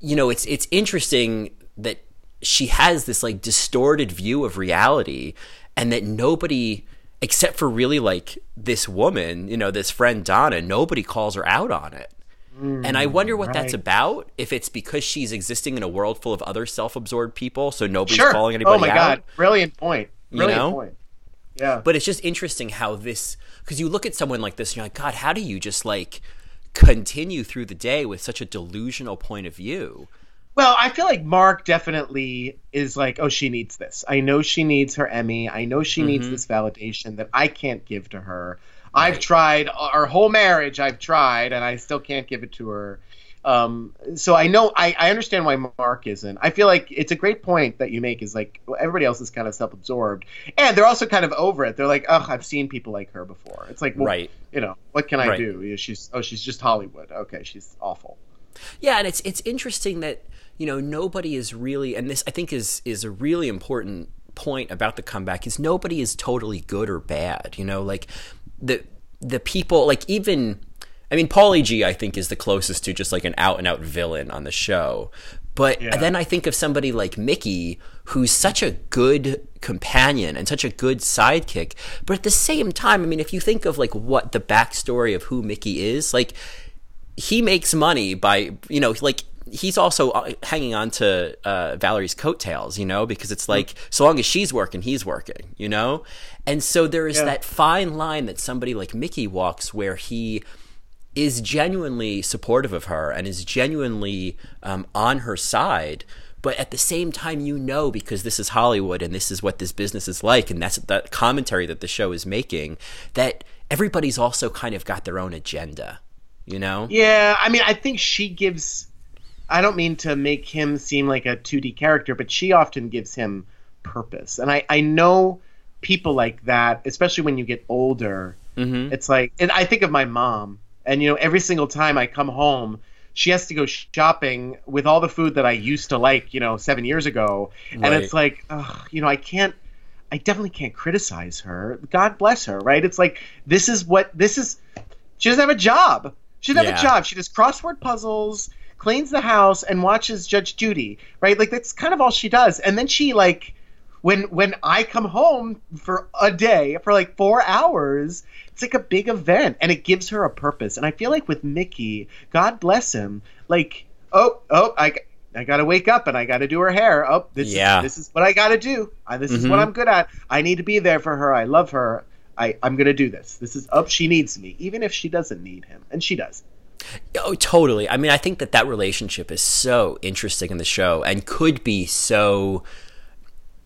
you know it's it's interesting that she has this like distorted view of reality and that nobody except for really like this woman you know this friend donna nobody calls her out on it and i mm, wonder what that's about if it's because she's existing in a world full of other self-absorbed people so nobody's Sure. calling oh anybody oh my out god. Brilliant point. You Brilliant know? point. Yeah. but it's just interesting how this because you look at someone like this and you're like god how do you just like continue through the day with such a delusional point of view Well, I feel like Mark definitely is like, oh, she needs this. I know she needs her Emmy. I know she needs this validation that I can't give to her. I've tried our whole marriage. I've tried, and I still can't give it to her. Um, so I know I, I understand why Mark isn't. I feel like it's a great point that you make. Is like everybody else is kind of self-absorbed, and they're also kind of over it. They're like, oh, I've seen people like her before. It's like, well, Right. You know, what can I Right. do? She's oh, she's just Hollywood. Okay, she's awful. yeah and it's it's interesting that you know nobody is really and this i think is is a really important point about the comeback is nobody is totally good or bad you know? Like the the people like even i mean paulie g i think is the closest to just like an out and out villain on the show. But Yeah. then i think of somebody like mickey who's such a good companion and such a good sidekick. But at the same time i mean if you think of like what the backstory of who mickey is like he makes money by you know like he's also uh, hanging on to uh, Valerie's coattails, you know, because it's like so long as she's working, he's working, you know, and so there is Yeah. that fine line that somebody like Mickey walks where he is genuinely supportive of her and is genuinely um, on her side. But at the same time, you know, because this is Hollywood and this is what this business is like, and that's that commentary that the show is making, that everybody's also kind of got their own agenda, you know? Yeah, I mean, I think she gives. I don't mean to make him seem like a 2D character, but she often gives him purpose. And I, I know people like that, especially when you get older. Mm-hmm. It's like, and I think of my mom, and you know, every single time I come home, she has to go shopping with all the food that I used to like, you know, seven years ago. And it's like, ugh, you know, I can't. I definitely can't criticize her. God bless her, right? It's like this is what this is. She doesn't have a job. She doesn't have a job. She does crossword puzzles, cleans the house, and watches Judge Judy, right? Like that's kind of all she does. And then she like when when I come home for a day for like four hours, it's like a big event, and it gives her a purpose. And I feel like with Mickey, God bless him, like oh oh I. I gotta wake up and I gotta do her hair. Oh, this Yeah. is this is what I gotta do. I, this is what Mhm. I'm good at. I need to be there for her. I love her. I, I'm gonna do this. This is up. she needs me, even if she doesn't need him, and she does. Oh, totally. I mean, I think that that relationship is so interesting in the show and could be so.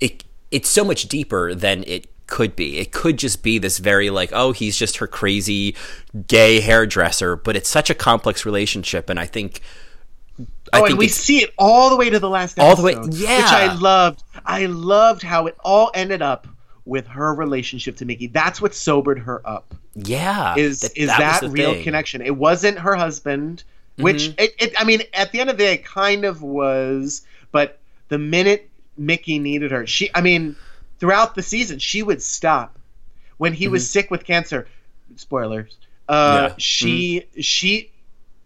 It it's so much deeper than it could be. It could just be this very like, oh, he's just her crazy gay hairdresser, but it's such a complex relationship, and I think. I oh, think and we see it all the way to the last All the way- yeah. which I loved. I loved how it all ended up with her relationship to Mickey. That's what sobered her up. Yeah, Is is was that, real thing. connection? It wasn't her husband, which Mhm. it, it. I mean, at the end of the day, it kind of was. But the minute Mickey needed her, she. I mean, throughout the season, she would stop when he was sick with cancer. Spoilers. Uh, Mm-hmm. She she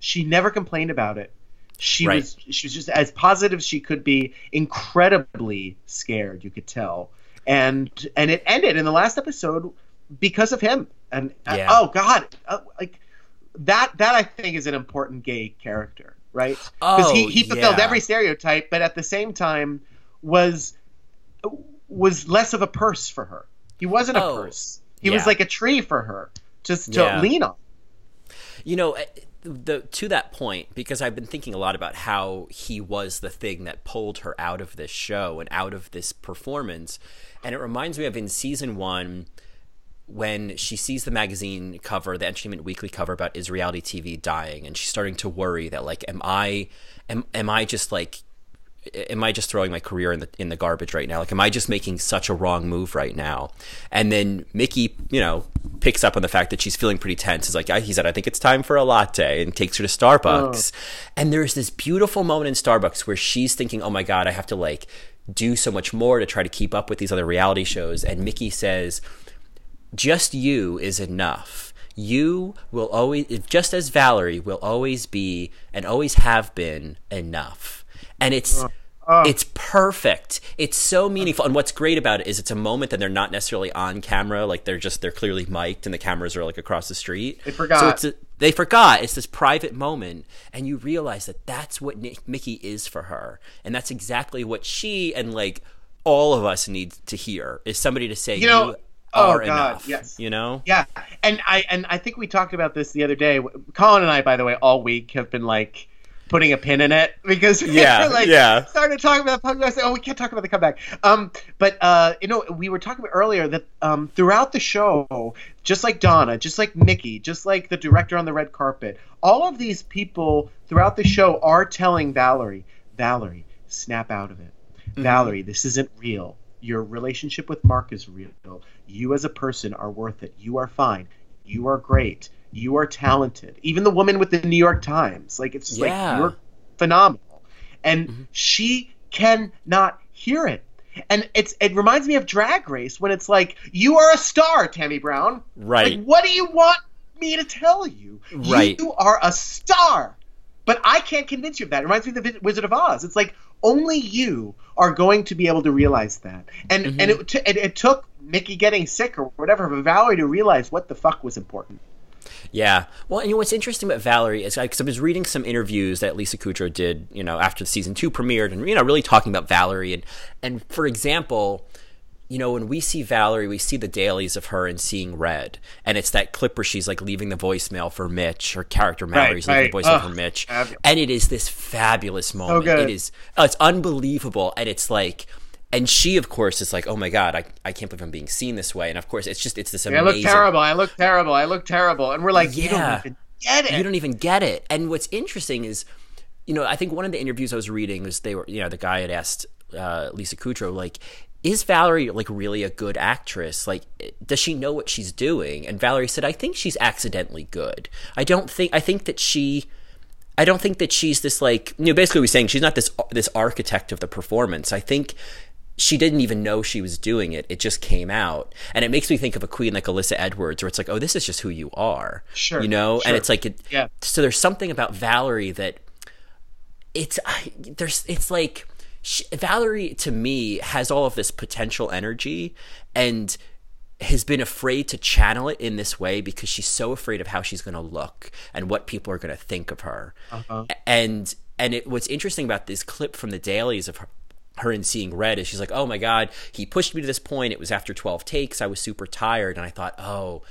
she never complained about it. She Right. was she was just as positive as she could be, incredibly scared. You could tell, and and it ended in the last episode because of him. And uh, oh god, uh, like that that I think is an important gay character, right? Because he Oh, he fulfilled yeah. every stereotype, but at the same time was was less of a purse for her. He wasn't a Oh, purse. He was like a tree for her, just to Yeah. lean on. You know, eh, the to that point, because I've been thinking a lot about how he was the thing that pulled her out of this show and out of this performance, and it reminds me of in season one when she sees the magazine cover, the Entertainment Weekly cover about is reality TV dying, and she's starting to worry that like, am I, am am I just like am I just throwing my career in the in the garbage right now? Like, am I just making such a wrong move right now? And then Mickey, you know, picks up on the fact that she's feeling pretty tense. Is like, he said, I think it's time for a latte, and takes her to Starbucks. Oh. And there's this beautiful moment in Starbucks where she's thinking, oh my god, I have to like do so much more to try to keep up with these other reality shows. And Mickey says, just you is enough. You will always, just as Valerie will always be and always have been enough. And it's uh, uh. it's perfect. It's so meaningful. And what's great about it is it's a moment that they're not necessarily on camera, like they're just they're clearly mic'd and the cameras are like across the street. They forgot. So it's a, they forgot. It's this private moment, and you realize that that's what Nick, Mickey is for her, and that's exactly what she and like all of us need to hear is somebody to say you, know, oh, are God, enough. yes. You know. Yeah, and I and I think we talked about this the other day. Colin and I, by the way, all week have been like putting a pin in it because Yeah, like yeah. started talking about the podcast. Oh, we can't talk about the comeback. Um, but uh, you know, we were talking about earlier that um, throughout the show, just like Donna, just like Mickey, just like the director on the red carpet, all of these people throughout the show are telling Valerie, Valerie, snap out of it. Valerie, this isn't real. Your relationship with Mark is real. You as a person are worth it. You are fine. You are great. You are talented. Even the woman with the New York Times, like it's just Yeah. like you're phenomenal. And mm-hmm. she cannot hear it. And it's it reminds me of Drag Race when it's like you are a star, Tammy Brown. Right. Like, what do you want me to tell you? Right. You are a star. But I can't convince you of that. It reminds me of the Wizard of Oz. It's like only you are going to be able to realize that. And Mm-hmm. and it, t- it, it took Mickey getting sick or whatever for Valerie to realize what the fuck was important. Yeah. Well, and you know what's interesting about Valerie is because I was reading some interviews that Lisa Kudrow did, you know, after the season two premiered, and you know, really talking about Valerie and and for example, you know, when we see Valerie, we see the dailies of her and Seeing Red, and it's that clip where she's like leaving the voicemail for Mitch. Her character Mallory's leaving right. the voicemail Ugh, for Mitch, fabulous. and it is this fabulous moment. It is, oh, it's unbelievable, and it's like. And she, of course, is like, "Oh my god, I, I can't believe I'm being seen this way." And of course, it's just it's this I look terrible. I look terrible. I look terrible. And we're like, you Yeah. don't even get it. You don't even get it. And what's interesting is, you know, I think one of the interviews I was reading was they were, you know, the guy had asked uh, Lisa Kudrow, like, is Valerie like really a good actress? Like, does she know what she's doing? And Valerie said, I think she's accidentally good. I don't think, I think that she. I don't think that she's this like you know basically we're saying she's not this this architect of the performance. I think she didn't even know she was doing it. It just came out. And it makes me think of a queen like Alyssa Edwards where it's like, "Oh, this is just who you are." Sure, You know? sure. And it's like it Yeah. so there's something about Valerie that it's I, there's it's like she, Valerie to me has all of this potential energy and has been afraid to channel it in this way because she's so afraid of how she's going to look and what people are going to think of her. Uh-huh. And and it, what's interesting about this clip from the dailies of her, her in seeing red is she's like, oh my god, he pushed me to this point. It was after twelve takes. I was super tired, and I thought, oh,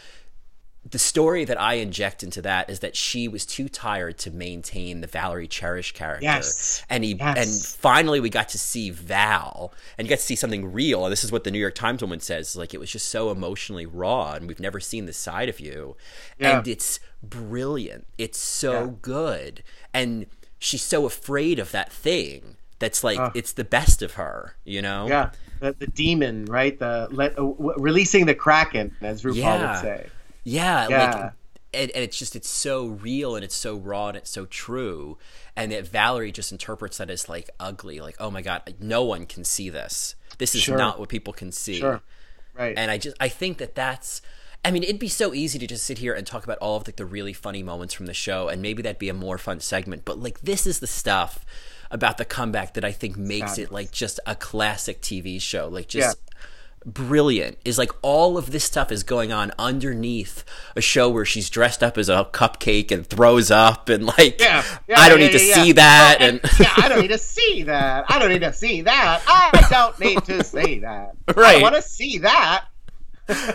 the story that I inject into that is that she was too tired to maintain the Valerie Cherish character. Yes. And he Yes. and finally we got to see Val and you got to see something real. And this is what the New York Times woman says. Like it was just so emotionally raw and we've never seen this side of you. Yeah. And it's brilliant. It's so Yeah. good. And she's so afraid of that thing that's like it's the best of her, you know? Yeah, the, the demon, right? The let uh, w- releasing the kraken, as RuPaul Yeah. would say. Yeah, Yeah. like and, and it's just it's so real and it's so raw and it's so true. And that Valerie just interprets that as like ugly, like, oh my god, no one can see this. This is Sure. not what people can see. Sure, right? And I just I think that that's I mean, it'd be so easy to just sit here and talk about all of like the really funny moments from the show, and maybe that'd be a more fun segment. But like, this is the stuff about the comeback that I think makes it like just a classic TV show. Like, just brilliant is like all of this stuff is going on underneath a show where she's dressed up as a cupcake and throws up and like Yeah, yeah, I don't yeah, need to yeah, see that Oh, and <laughs> yeah, I don't need to see that. I don't need to see that. I don't need to see that. <laughs> right I want to see that.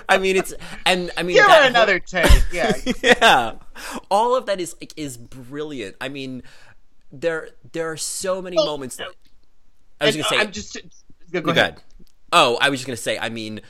I mean it's and I mean Give her whole- another <laughs> take. Yeah, yeah all of that is like is brilliant i mean there there are so many moments that i was gonna say I'm just go, go Go ahead. ahead. Oh i was just gonna say i mean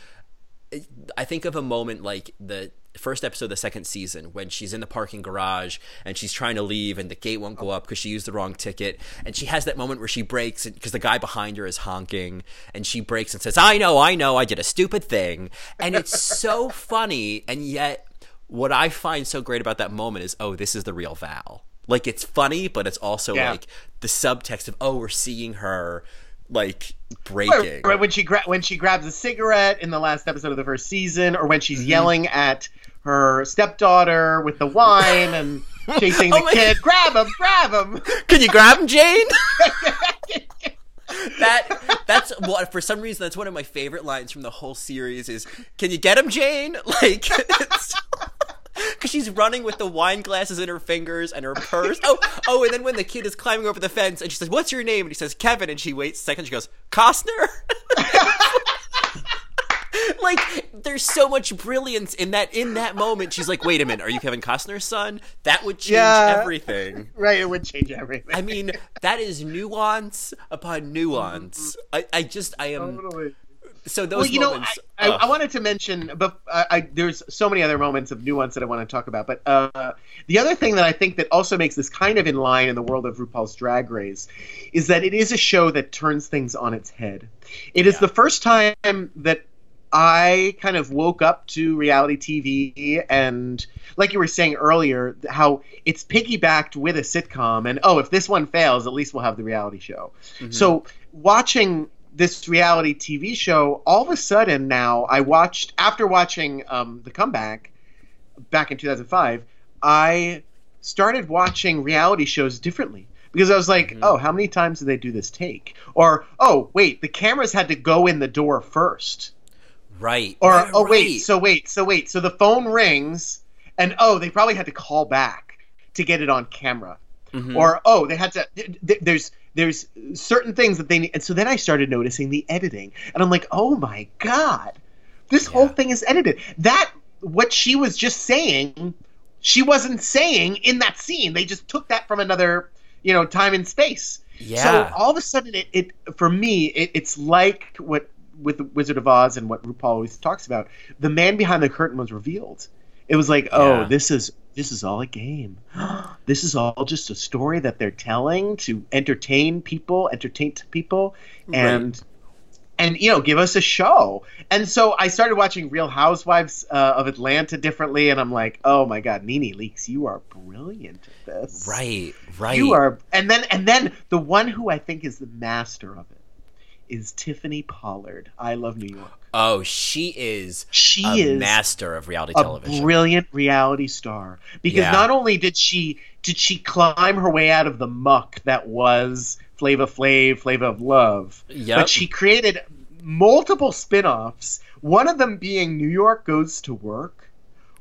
i think of a moment like the first episode of the second season when she's in the parking garage and she's trying to leave and the gate won't go up because she used the wrong ticket. And she has that moment where she breaks because the guy behind her is honking and she breaks and says i know i know i did a stupid thing. And it's so <laughs> funny and yet what i find so great about that moment is oh this is the real val. Like it's funny but it's also Yeah. like the subtext of oh we're seeing her like breaking right, when she gra- when she grabs a cigarette in the last episode of the first season, or when Mm-hmm. she's yelling at her stepdaughter with the wine and <laughs> chasing the Oh my- kid, <laughs> grab him, grab him. Can you grab him, Jane? <laughs> that that's what for some reason that's one of my favorite lines from the whole series is can you get him jane like <laughs> because she's running with the wine glasses in her fingers and her purse oh oh and then when the kid is climbing over the fence and she says what's your name and he says kevin and she waits a second she goes costner <laughs> like there's so much brilliance in that in that moment she's like wait a minute are you kevin costner's son that would change Yeah. everything <laughs> Right, it would change everything. I mean, that is nuance upon nuance. I, I just, I am. Totally. So those Well, you know, moments. I, I, ugh. I wanted to mention, but I, I, there's so many other moments of nuance that I want to talk about. But uh, the other thing that I think that also makes this kind of in line in the world of RuPaul's Drag Race is that it is a show that turns things on its head. It is Yeah. the first time that I kind of woke up to reality TV and, like you were saying earlier, how it's piggybacked with a sitcom. And oh, if this one fails, at least we'll have the reality show. Mm-hmm. So watching this reality TV show, all of a sudden now I watched after watching um, the comeback back in 2005, I started watching reality shows differently because I was like, oh, how many times did they do this take? Or oh, wait, the cameras had to go in the door first. right. Or right, oh wait, so wait, so wait, so the phone rings and oh, they probably had to call back to get it on camera. Mhm. Or oh, they had to th- th- there's there's certain things that they need and so then I started noticing the editing and I'm like, "Oh my god. This whole thing is edited." That what she was just saying, she wasn't saying in that scene. They just took that from another, you know, time and space. Yeah. So all of a sudden, it, it for me, it, it's like what with the Wizard of Oz and what RuPaul always talks about. The man behind the curtain was revealed. It was like, oh, Yeah. this is this is all a game. <gasps> this is all just a story that they're telling to entertain people, entertain people, and and you know give us a show. And so I started watching Real Housewives uh, of Atlanta differently, and I'm like, oh my god, NeNe Leakes, you are brilliant at this. right. Right. You are, and then and then the one who I think is the master of it is Tiffany Pollard. I love New York. Oh, she is She a is master of reality a television. brilliant reality star because Yeah. not only did she did she climb her way out of the muck that was Flava Flav, Flava of Love, Yep. but she created multiple spin-offs. One of them being New York Goes to Work,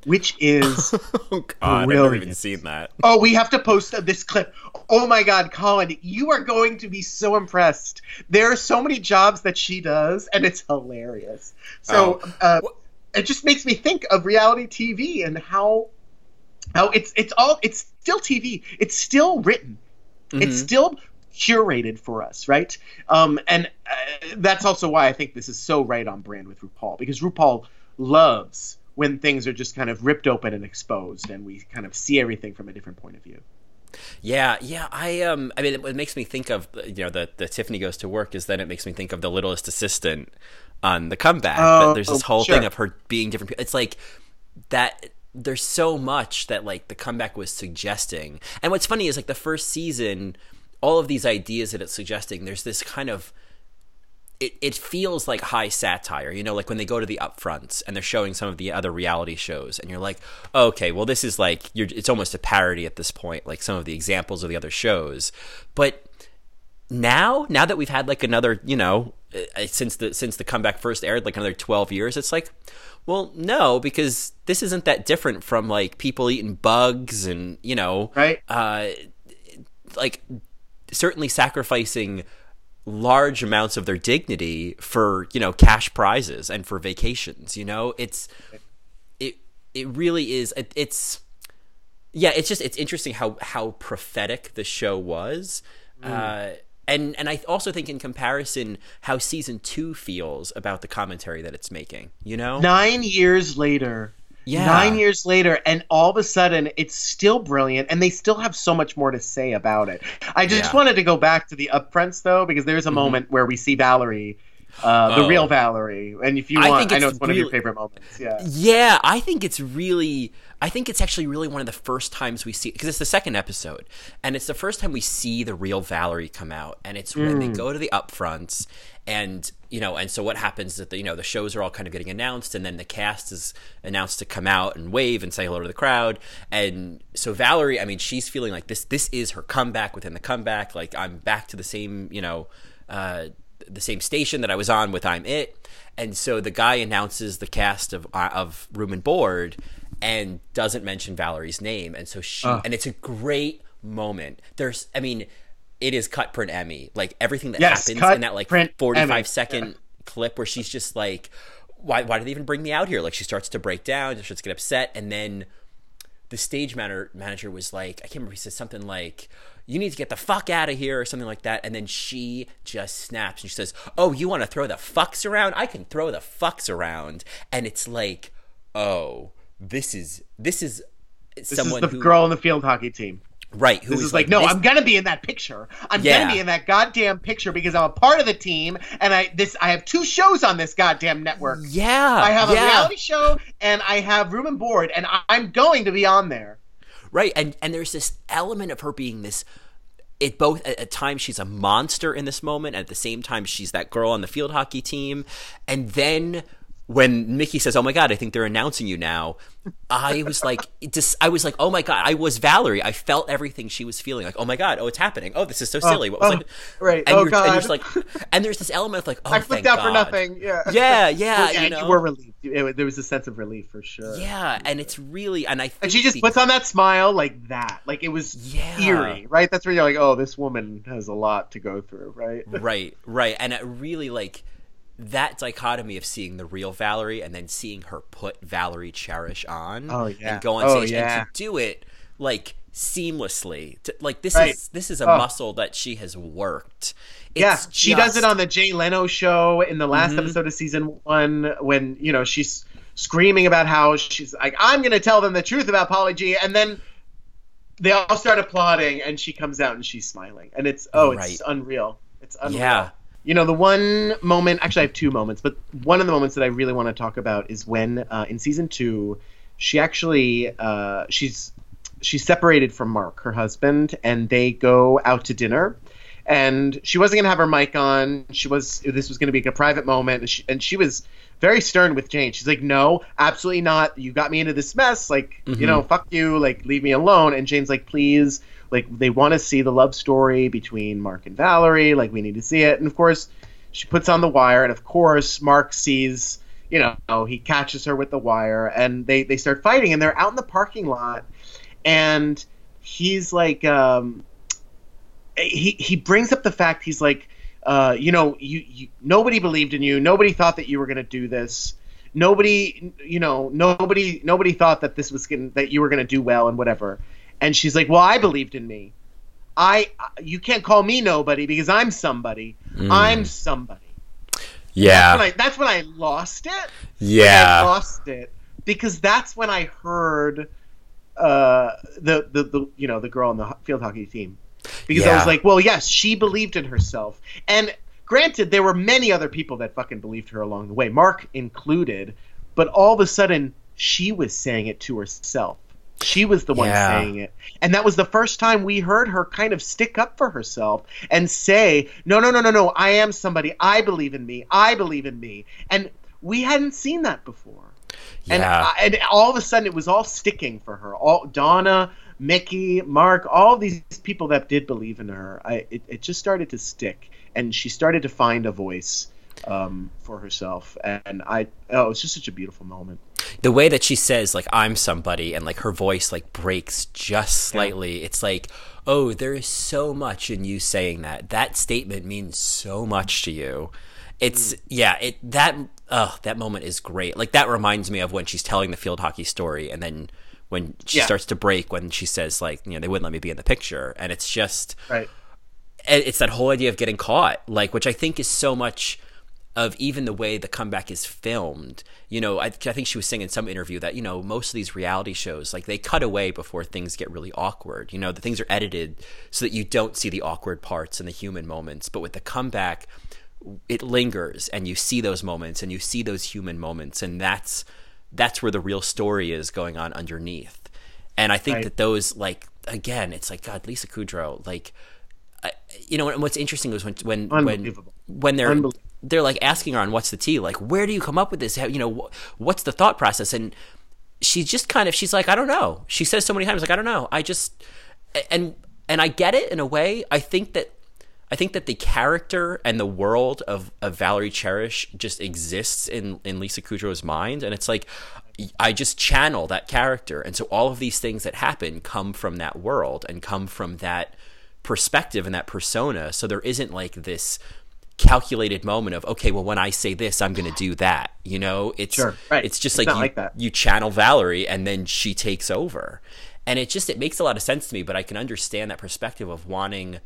which is <laughs> oh God, I've never even seen that. oh, we have to post this clip. Oh my God, Colin, you are going to be so impressed. There are so many jobs that she does, and it's hilarious. So Oh. uh, it just makes me think of reality TV and how how it's it's all it's still TV. It's still written. It's Mhm. still curated for us, right? Um, and uh, that's also why I think this is so right on brand with RuPaul because RuPaul loves when things are just kind of ripped open and exposed, and we kind of see everything from a different point of view. Yeah, yeah. I um, I mean, it, it makes me think of you know the the Tiffany goes to work is then it makes me think of the littlest assistant on the comeback. Oh, there's this whole sure. thing of her being different. It's like that. There's so much that like the comeback was suggesting, and what's funny is like the first season, all of these ideas that it's suggesting. There's this kind of it, it feels like high satire, you know, like when they go to the upfronts and they're showing some of the other reality shows, and you're like, okay, well, this is like you're, it's almost a parody at this point, like some of the examples of the other shows. But now, now that we've had like another, you know, uh, since the since the comeback first aired, like another twelve years, it's like, well, no, because this isn't that different from like people eating bugs and you know, Right. uh, like certainly sacrificing large amounts of their dignity for you know cash prizes and for vacations you know? It's it it really is it, it's yeah it's just it's interesting how how prophetic the show was. Uh and and I also think in comparison how season 2 feels about the commentary that it's making you know? Nine years later. Yeah. Nine years later, and all of a sudden, it's still brilliant, and they still have so much more to say about it. I just Yeah. Mm-hmm. wanted to go back to the upfronts, though, because there's a moment where we see Valerie, uh, the Oh. real Valerie, and if you I want, think I know it's one of your favorite moments. Yeah. Yeah, I think it's really I think it's actually really one of the first times we see because it's the second episode and it's the first time we see the real Valerie come out and it's when they go to the upfronts and you know and so what happens is that the, you know the shows are all kind of getting announced and then the cast is announced to come out and wave and say hello to the crowd. And so Valerie I mean she's feeling like this this is her comeback within the comeback. Like I'm back to the same you know uh the same station that I was on with I'm It, and so the guy announces the cast of uh, of Room and Board, and doesn't mention Valerie's name, and so she and it's a great moment. There's, I mean, it is cut print Emmy, like everything that Yes, happens in that like forty five second clip where she's just like, why why did they even bring me out here? Like she starts to break down, she starts to get upset, and then the stage manager manager was like, I can't remember. He said something like, "You need to get the fuck out of here" or something like that. And then she just snaps and she says, "Oh, you want to throw the fucks around? I can throw the fucks around." And it's like, oh, this is this is This someone is the who girl on the field hockey team. Right who This is like, no, this- I'm gonna be in that picture. I'm Yeah. gonna be in that goddamn picture because I'm a part of the team, and I this I have two shows on this goddamn network. yeah, I have a reality show and I have room and board, and I- I'm going to be on there. right and and there's this element of her being this it both at, at times she's a monster in this moment at the same time she's that girl on the field hockey team and then when Mickey says, "Oh my God, I think they're announcing you now," I was like, just I was like, "Oh my God!" I was Valerie. I felt everything she was feeling. Like, "Oh my God! Oh, it's happening! Oh, this is so uh, silly!" What was oh, like, right. And Oh, you're, and you're just like, <laughs> and there's this element of like, "Oh, I flipped out for nothing. Yeah. Yeah, <laughs> yeah, Well, you know, were relieved. It- there was a sense of relief for sure. yeah, and it's really, and I think And she just puts on that smile like that. Like it was Yeah. eerie, right? That's where you're like, oh, this woman has a lot to go through, right? right right and it really like that dichotomy of seeing the real valerie and then seeing her put valerie cherish on Oh, yeah. and go on Oh, stage yeah. and to do it like seamlessly to, like this Right. is this is a Oh. muscle that she has worked Yeah, It's she does it on the Jay Leno show in the last Mhm. episode of season one when you know she's screaming about how she's like, "I'm going to tell them the truth about Paulie G," and then they all start applauding, and she comes out and she's smiling, and it's oh, it's unreal. It's unreal. yeah You know, the one moment, actually, I have two moments, but one of the moments that I really want to talk about is when uh, in season two, she actually uh, she's she's separated from Mark, her husband, and they go out to dinner. and she wasn't gonna have her mic on. She was this was gonna be like a private moment, and she, and she was very stern with Jane. She's like, "No, absolutely not. You got me into this mess. Like, you know, fuck you. Like, leave me alone." And Jane's like, "Please." Like, they want to see the love story between Mark and Valerie. Like, we need to see it. And of course, she puts on the wire, and of course, Mark sees. You know, he catches her with the wire, and they they start fighting, and they're out in the parking lot, and he's like, um, he he brings up the fact he's like, uh, you know, you, you nobody believed in you, nobody thought that you were going to do this, nobody, you know, nobody nobody thought that this was gonna, that you were going to do well and whatever, and she's like, well, I believed in me. I you can't call me nobody because I'm somebody. I'm somebody. Yeah. When I, that's when I lost it. I Yeah. lost it because that's when I heard uh, the, the the you know the girl on the field hockey team because I was like, well, yes, she believed in herself, and granted, there were many other people that fucking believed her along the way, Mark included, but all of a sudden she was saying it to herself. She was the one Yeah. saying it. And that was the first time we heard her kind of stick up for herself and say, no, no, no, no, no, I am somebody. I believe in me. I believe in me. And we hadn't seen that before. And, Yeah. I- and all of a sudden, it was all sticking for her. All Donna, Mickey, Mark, all these people that did believe in her. I, it, it just started to stick, and she started to find a voice um, for herself. And I, oh, it was just such a beautiful moment. The way that she says like i'm somebody and like her voice like breaks just slightly it's like oh there is so much in you saying that. That statement means so much to you. It's mm. yeah it that oh that moment is great. Like that reminds me of when she's telling the field hockey story and then when she Yeah. starts to break when she says like you know they wouldn't let me be in the picture. And it's just Right. it's that whole idea of getting caught like which i think is so much of even the way the comeback is filmed you know I, I think she was saying in some interview that you know most of these reality shows like they cut away before things get really awkward. You know the things are edited so that you don't see the awkward parts and the human moments. But with the comeback it lingers and you see those moments and you see those human moments. And that's that's where the real story is going on underneath. And i think Right. that those like again it's like god lisa kudrow like I, you know and what's interesting was when when when when they're. They're like asking her on what's the tea like where do you come up with this? How, you know wh- what's the thought process? And she's just kind of she's like i don't know. She says so many times like i don't know. I just and and i get it in a way. I think that i think that the character and the world of, of valerie cherish just exists in in lisa kudrow's mind. And it's like i just channel that character. And so all of these things that happen come from that world and come from that perspective and that persona. So there isn't like this calculated moment of okay well when i say this i'm going to do that you know it's Sure, right. it's just It's like you, like that. you channel Valerie and then she takes over. And it just it makes a lot of sense to me, but I can understand that perspective of wanting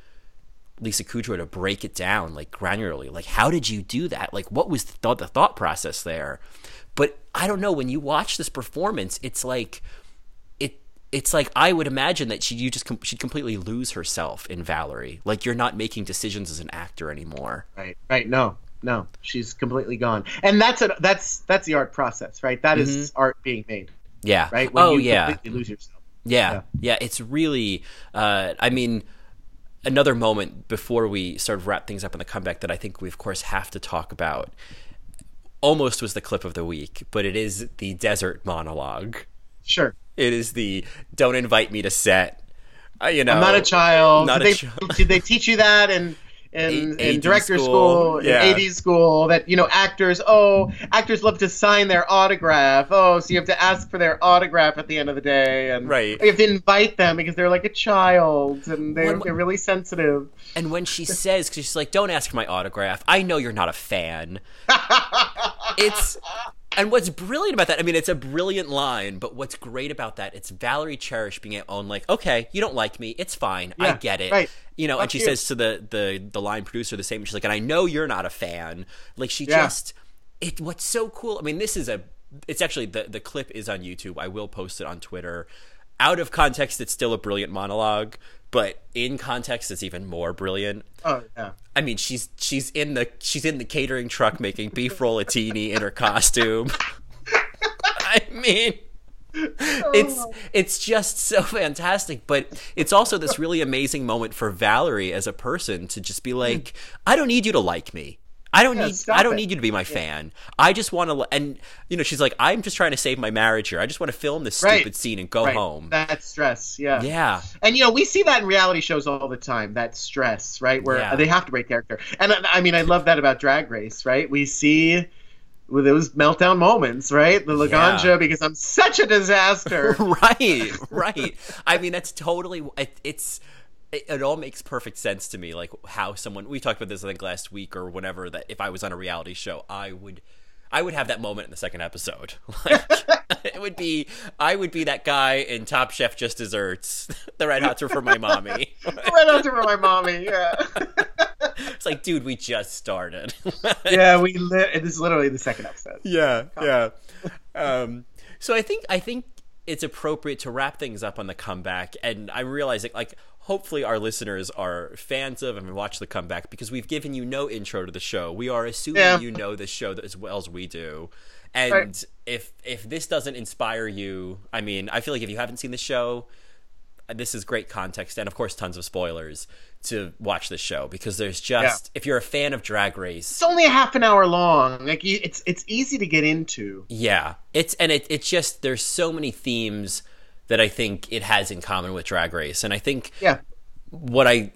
Lisa Kudrow to break it down like granularly. Like how did you do that? Like what was the thought, the thought process there? But I don't know when you watch this performance, it's like it's like I would imagine that she you just com- she'd completely lose herself in Valerie. Like you're not making decisions as an actor anymore. Right. Right. No. No. She's completely gone. And that's a that's that's the art process, right? That is art being made, Yeah. right? When oh you yeah. lose yourself. Yeah, yeah, it's really. Uh, I mean, another moment before we sort of wrap things up in the comeback that I think we of course have to talk about. Almost was the clip of the week, but it is the desert monologue. Sure. It is the "Don't invite me to set." Uh, you know, I'm not a child. Not did, a they, child. <laughs> did they teach you that in in, A- in director school, school, yeah. in AD school? That you know, actors. Oh, actors love to sign their autograph. Oh, so you have to ask for their autograph at the end of the day, and Right. you have to invite them because they're like a child and they're, When- they're really sensitive. And when she <laughs> says, because she's like, "Don't ask for my autograph," I know you're not a fan. <laughs> it's and what's brilliant about that, I mean, it's a brilliant line, but what's great about that, it's Valerie Cherish being at own like, okay, you don't like me, it's fine, I get it, right. you know. Fuck and she you. says to the the the line producer the same. She's like, and I know you're not a fan. Like she Yeah. just it. What's so cool? I mean, this is a. It's actually the the clip is on YouTube. I will post it on Twitter. Out of context, it's still a brilliant monologue, but in context, it's even more brilliant. Oh yeah. I mean, she's she's in the she's in the catering truck making beef rollatini in her costume. <laughs> I mean, oh. it's it's just so fantastic but it's also this really amazing moment for Valerie as a person to just be like I don't need you to like me I don't Yeah, need I don't it. need you to be my fan. I just want to and you know she's like I'm just trying to save my marriage here. I just want to film this Right. stupid scene and go Right. home. That stress, yeah. yeah. And you know, we see that in reality shows all the time. That stress, right? Where Yeah. they have to break character. And I I mean, I love that about Drag Race, right? We see with those meltdown moments, right? The Laganja Yeah. because I'm such a disaster. <laughs> right right i mean that's totally it, it's it, it all makes perfect sense to me like how someone we talked about this i think last week or whenever that if i was on a reality show i would i would have that moment in the second episode. <laughs> Like <laughs> it would be i would be that guy in top chef just desserts <laughs> the red hots are for my mommy. The right are for my mommy, yeah. it's like dude we just started. Yeah, we li- it is literally the second episode. yeah yeah. Um so i think i think it's appropriate to wrap things up on the comeback and i'm realizing like hopefully our listeners are fans of and watch the comeback because we've given you no intro to the show we are assuming Yeah. you know the show as well as we do and Right. if if this doesn't inspire you i mean i feel like if you haven't seen the show this is great context and of course tons of spoilers to watch this show because there's just if you're a fan of drag race It's only a half an hour long. Like it's it's easy to get into. Yeah, it's and it it's just there's so many themes that I think it has in common with Drag Race, and I think Yeah. what I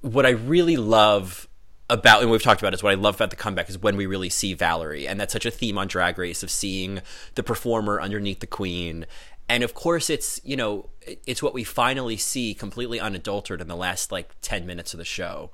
what I really love about and we've talked about is what I love about the comeback is when we really see Valerie, and that's such a theme on Drag Race of seeing the performer underneath the queen. And of course, it's you know it's what we finally see completely unadulterated in the last like ten minutes of the show,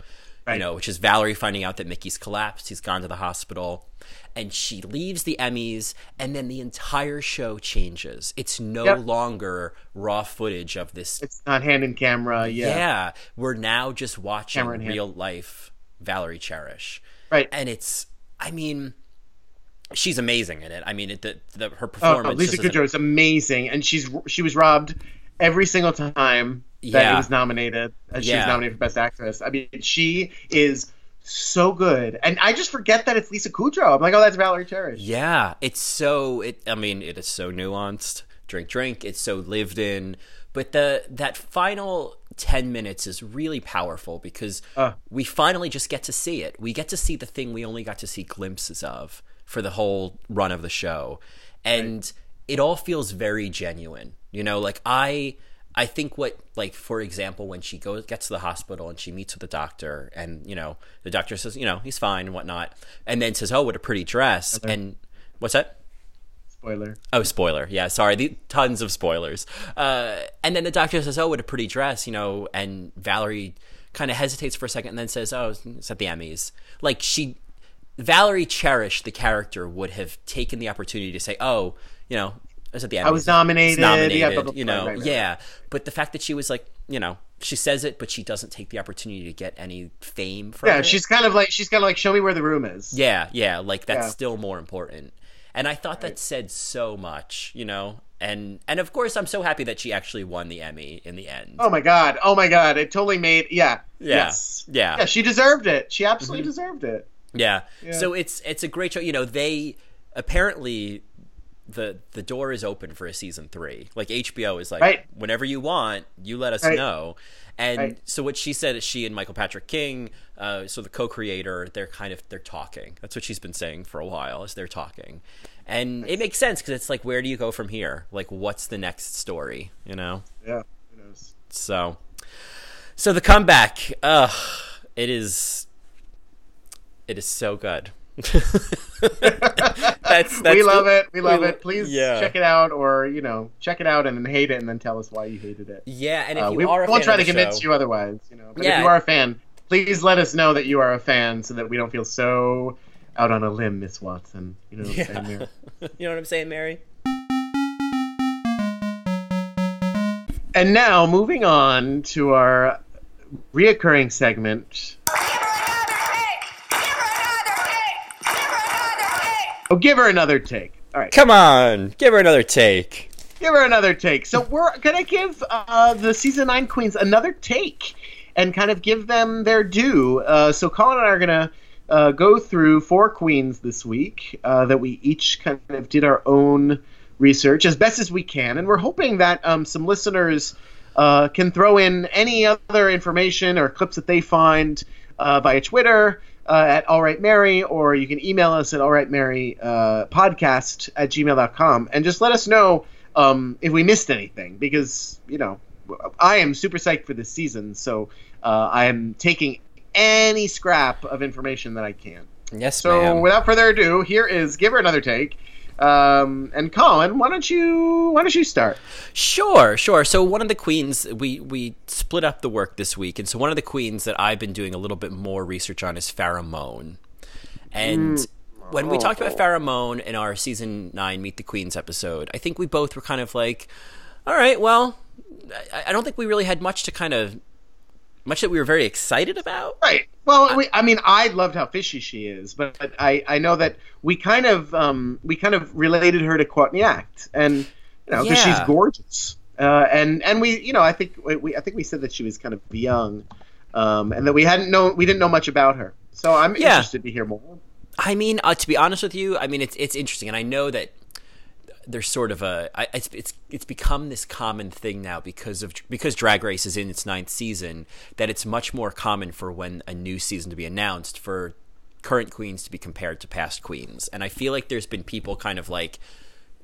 you know, which is Valerie finding out that Mickey's collapsed, he's gone to the hospital, and she leaves the Emmys, and then the entire show changes. It's no Yep. longer raw footage of this It's not hand in camera. Yeah. yeah. we're now just watching in hand. real life Valerie Cherish. Right. And it's, I mean, she's amazing in it. I mean, it, the, the her performance. Oh, performance. Lisa just Kudrow is amazing, and she's she was robbed every single time that Yeah. it was nominated. And she was nominated for Best Actress. I mean, she is so good, and I just forget that it's Lisa Kudrow. I'm like, oh, that's Valerie Cherish. Yeah, it's so. It. I mean, it is so nuanced. Drink, drink. It's so lived in. But the that final ten minutes is really powerful because Uh. we finally just get to see it. We get to see the thing we only got to see glimpses of for the whole run of the show, and it all feels very genuine. You know, like I. I think what, like, for example, when she goes gets to the hospital and she meets with the doctor, and you know, the doctor says, you know, he's fine and whatnot, and then says, "Oh, what a pretty dress," and what's that? Spoiler. Oh, spoiler. Yeah, sorry. The, tons of spoilers. Uh, and then the doctor says, "Oh, what a pretty dress," you know. And Valerie kind of hesitates for a second, and then says, "Oh, it's at the Emmys." Like she, Valerie Cherish, the character, would have taken the opportunity to say, "Oh, you know, was at the Emmys. I was nominated, nominated, yeah, blah, blah, you know, right, right, yeah." But the fact that she was like, you know, she says it, but she doesn't take the opportunity to get any fame from Yeah, it. she's kind of like she's kind of like show me where the room is. Yeah, yeah, like that's Yeah. still more important. And I thought that said so much, you know. And and of course, I'm so happy that she actually won the Emmy in the end. Oh my god. Oh my god. It totally made. Yeah. Yeah. Yes. Yeah. Mm-hmm. Yeah. She deserved it. She absolutely deserved it. Yeah. Yeah. So it's it's a great show. You know, they apparently the the door is open for a season three. Like HBO is like, Right. whenever you want, you let us Right. know. And Right. so what she said is she and Michael Patrick King, uh, so the co-creator, they're kind of they're talking. That's what she's been saying for a while. Is they're talking, and it makes sense because it's like, where do you go from here? Like, what's the next story? You know. Yeah. Who knows? So, so the comeback, uh, it is, it is so good. That's, that's we love the- it. We love we- it. Please yeah. check it out, or you know, check it out and then hate it, and then tell us why you hated it. Yeah, and if Uh, you we are a won't try to convince show- you otherwise. You know, but Yeah. if you are a fan, please let us know that you are a fan, so that we don't feel so out on a limb, Miss Watson. You know what I'm saying? Yeah. Mary? <laughs> you know what I'm saying, Mary? And now, moving on to our reoccurring segment. Oh, give her another take. All right, Come on, give her another take. give her another take. So we're gonna give uh, the season nine queens another take, and kind of give them their due. Uh, so Colin and I are gonna uh, go through four queens this week uh, that we each kind of did our own research as best as we can, and we're hoping that um, some listeners uh, can throw in any other information or clips that they find uh, via Twitter uh, at All Right Mary, or you can email us at All Right Mary uh, podcast at gmail.com and just let us know um, if we missed anything because, you know, I am super psyched for this season, so uh, I am taking any scrap of information that I can. Yes, So ma'am. without further ado, here is give her another take. Um, and Colin, why don't you why don't you start? Sure, sure. So one of the queens we we split up the work this week, and so one of the queens that I've been doing a little bit more research on is Farrah Moan. And when we talked about Farrah Moan in our season nine Meet the Queens episode, I think we both were kind of like, all right, well, I, I don't think we really had much to kind of much that we were very excited about. Right. Well, we, I mean, I loved how fishy she is, but, but I, I know that we kind of um, we kind of related her to Courtney Act, and you know, because Yeah. she's gorgeous, uh, and and we, you know, I think we- we I think we said that she was kind of young, um, and that we hadn't known we didn't know much about her. So I'm Yeah. interested to hear more. I mean, uh, to be honest with you, I mean it's it's interesting, and I know that there's sort of a I, it's it's it's become this common thing now because of because Drag Race is in its ninth season that it's much more common for when a new season to be announced for current queens to be compared to past queens, and I feel like there's been people kind of like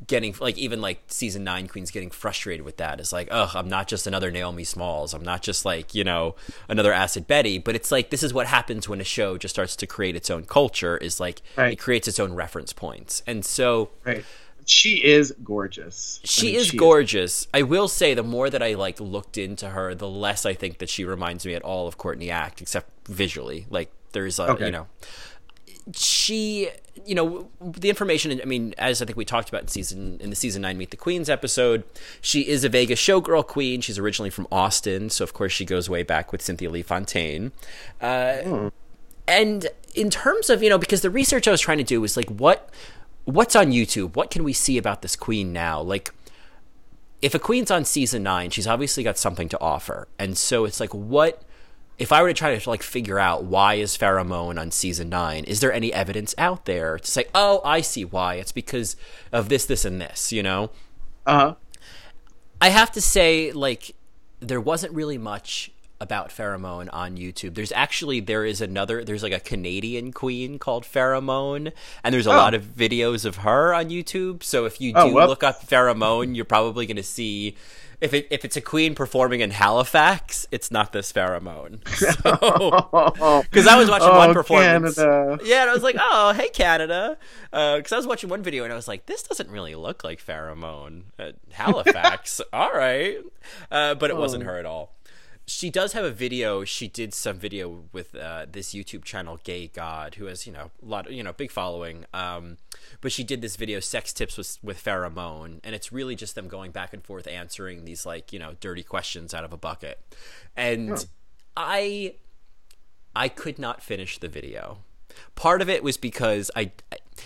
getting like even like season nine queens getting frustrated with that. It's like, oh, I'm not just another Naomi Smalls. I'm not just like you know another Acid Betty. But it's like this is what happens when a show just starts to create its own culture. Is like Right. it creates its own reference points, and so Right. She is gorgeous. I she mean, is gorgeous. I will say the more that I like looked into her, the less I think that she reminds me at all of Courtney Act, except visually. Like there's a Okay. you know she you know the information i mean as i think we talked about in season in the season 9 meet the queens episode she is a vegas showgirl queen she's originally from austin so of course she goes way back with cynthia lee fontaine uh, and in terms of you know because the research i was trying to do was like what what's on youtube what can we see about this queen now like if a queen's on season nine, she's obviously got something to offer. And so it's like, what if I were to try to like figure out why is Farrah Moan on season nine? Is there any evidence out there to say, oh, I see why? It's because of this, this, and this, you know? Uh huh. I have to say, like, there wasn't really much about Farrah Moan on YouTube. There's actually there is another there's like a Canadian queen called Pheromone, and there's a Oh. lot of videos of her on YouTube. So if you do Oh, well. look up Pheromone, you're probably going to see if it if it's a queen performing in Halifax, it's not this Farrah Moan. <laughs> Because <laughs> I was watching Oh, one performance. Canada. Yeah, and I was like, "Oh, hey Canada," because I was watching one video and I was like, "This doesn't really look like Farrah Moan at Halifax." <laughs> all right, uh, but it wasn't her at all. She does have a video. She did some video with uh, this YouTube channel, Gay God, who has you know a lot, of, you know, big following. Um, but she did this video, sex tips with with Farrah Moan, and it's really just them going back and forth answering these like you know dirty questions out of a bucket, and I I could not finish the video. Part of it was because I,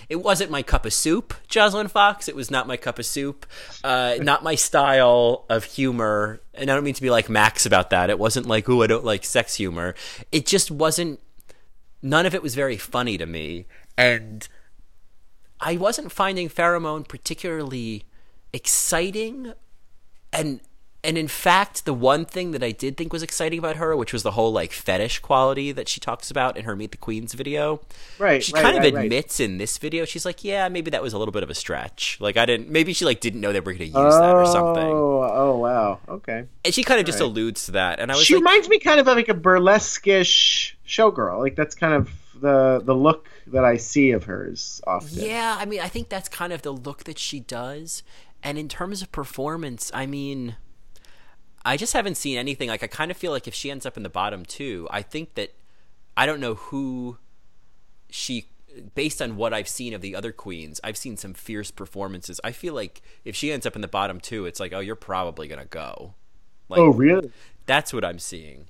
it wasn't my cup of soup, Joslyn Fox. It was not my cup of soup, uh, not my style of humor. And I don't mean to be like Max about that. It wasn't like, oh, I don't like sex humor. It just wasn't. None of it was very funny to me, and I wasn't finding Farrah Moan particularly exciting and and in fact the one thing that i did think was exciting about her which was the whole like fetish quality that she talks about in her meet the queens video Right, she right, kind of right, right. admits in this video she's like yeah maybe that was a little bit of a stretch like i didn't maybe she like didn't know they were going to use that or something Oh, oh wow. Okay. and she kind of just alludes to that and i was She like reminds me kind of like a burlesque-ish showgirl. Like that's kind of the the look that I see of hers often. Yeah, I mean, I think that's kind of the look that she does. And in terms of performance, I mean, I just haven't seen anything. Like, I kind of feel like if she ends up in the bottom two, I think that I don't know who she, based on what I've seen of the other queens, I've seen some fierce performances. I feel like if she ends up in the bottom two, it's like, oh, you're probably going to go. Like, Oh really? that's what I'm seeing.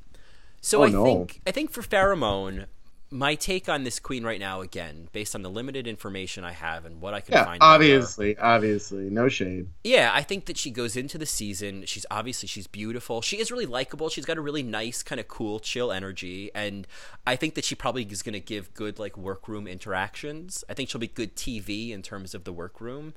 So Oh, I no. think I think for Farrah Moan, my take on this queen right now, again, based on the limited information I have and what I can Yeah, find. obviously, obviously, no shade. yeah, I think that she goes into the season. She's obviously she's beautiful. She is really likable. She's got a really nice, kind of cool, chill energy, and I think that she probably is going to give good like workroom interactions. I think she'll be good TV in terms of the workroom,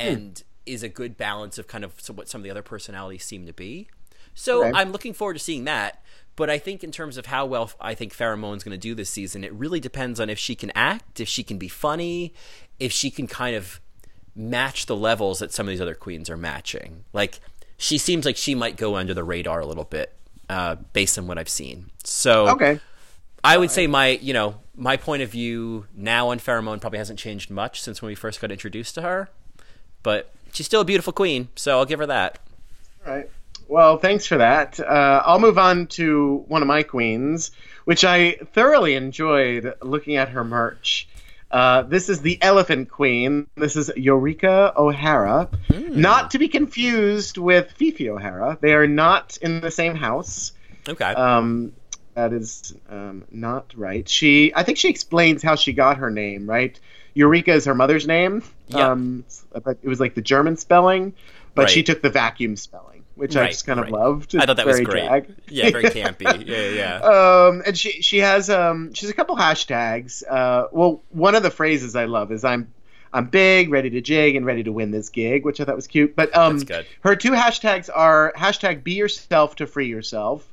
hmm. and is a good balance of kind of what some of the other personalities seem to be. So Right. I'm looking forward to seeing that. But I think in terms of how well I think Farrah Moan's going to do this season, it really depends on if she can act, if she can be funny, if she can kind of match the levels that some of these other queens are matching. Like she seems like she might go under the radar a little bit uh, based on what I've seen. So Okay. I would say my, you know, my point of view now on Farrah Moan probably hasn't changed much since when we first got introduced to her. But she's still a beautiful queen, so I'll give her that. All right. Well, thanks for that. Uh, I'll move on to one of my queens, which I thoroughly enjoyed looking at her merch. Uh, this is the Elephant Queen. This is Eureka O'Hara. Not to be confused with Phi Phi O'Hara. They are not in the same house. Okay. Um, that is um, not right. She, I think she explains how she got her name. Right, Eureka is her mother's name. Yeah. Um, it was like the German spelling, but she took the vacuum spelling, which I just kind of right. loved. I thought that was great. drag. Yeah, very <laughs> campy. Yeah, yeah. Um, and she she has um she's a couple hashtags. Uh, well, one of the phrases I love is I'm I'm big, ready to jig, and ready to win this gig, which I thought was cute. But um, That's good. her two hashtags are hashtag be yourself to free yourself,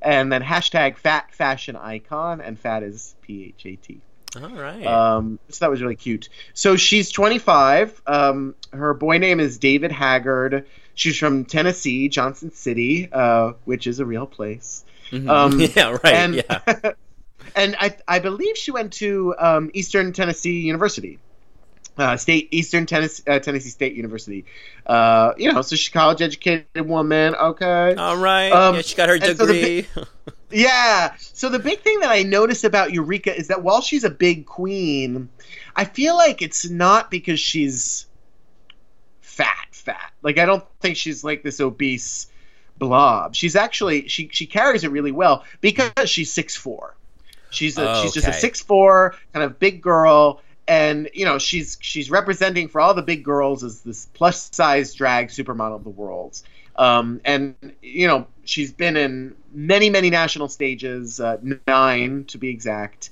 and then hashtag fat fashion icon, and fat is P H A T. All right. Um, so that was really cute. So she's 25. Um, her boy name is David Huggard. She's from Tennessee, Johnson City, uh, which is a real place. Mhm. um, <laughs> yeah, right. and yeah. <laughs> and I, I believe she went to um, Eastern Tennessee University, uh, state Eastern Tennessee uh, Tennessee State University. Uh, you know, so she's a college educated woman. Okay. All right. um, yeah, she got her and so degree. <laughs> Yeah. So the big thing that I notice about Eureka is that while she's a big queen, I feel like it's not because she's fat. Like I don't think she's like this obese blob. She's actually she she carries it really well because she's six four. She's a, she's just a Okay. six four kind of big girl, and you know she's she's representing for all the big girls as this plus size drag supermodel of the world. Um, and you know she's been in many many national stages, uh, nine to be exact.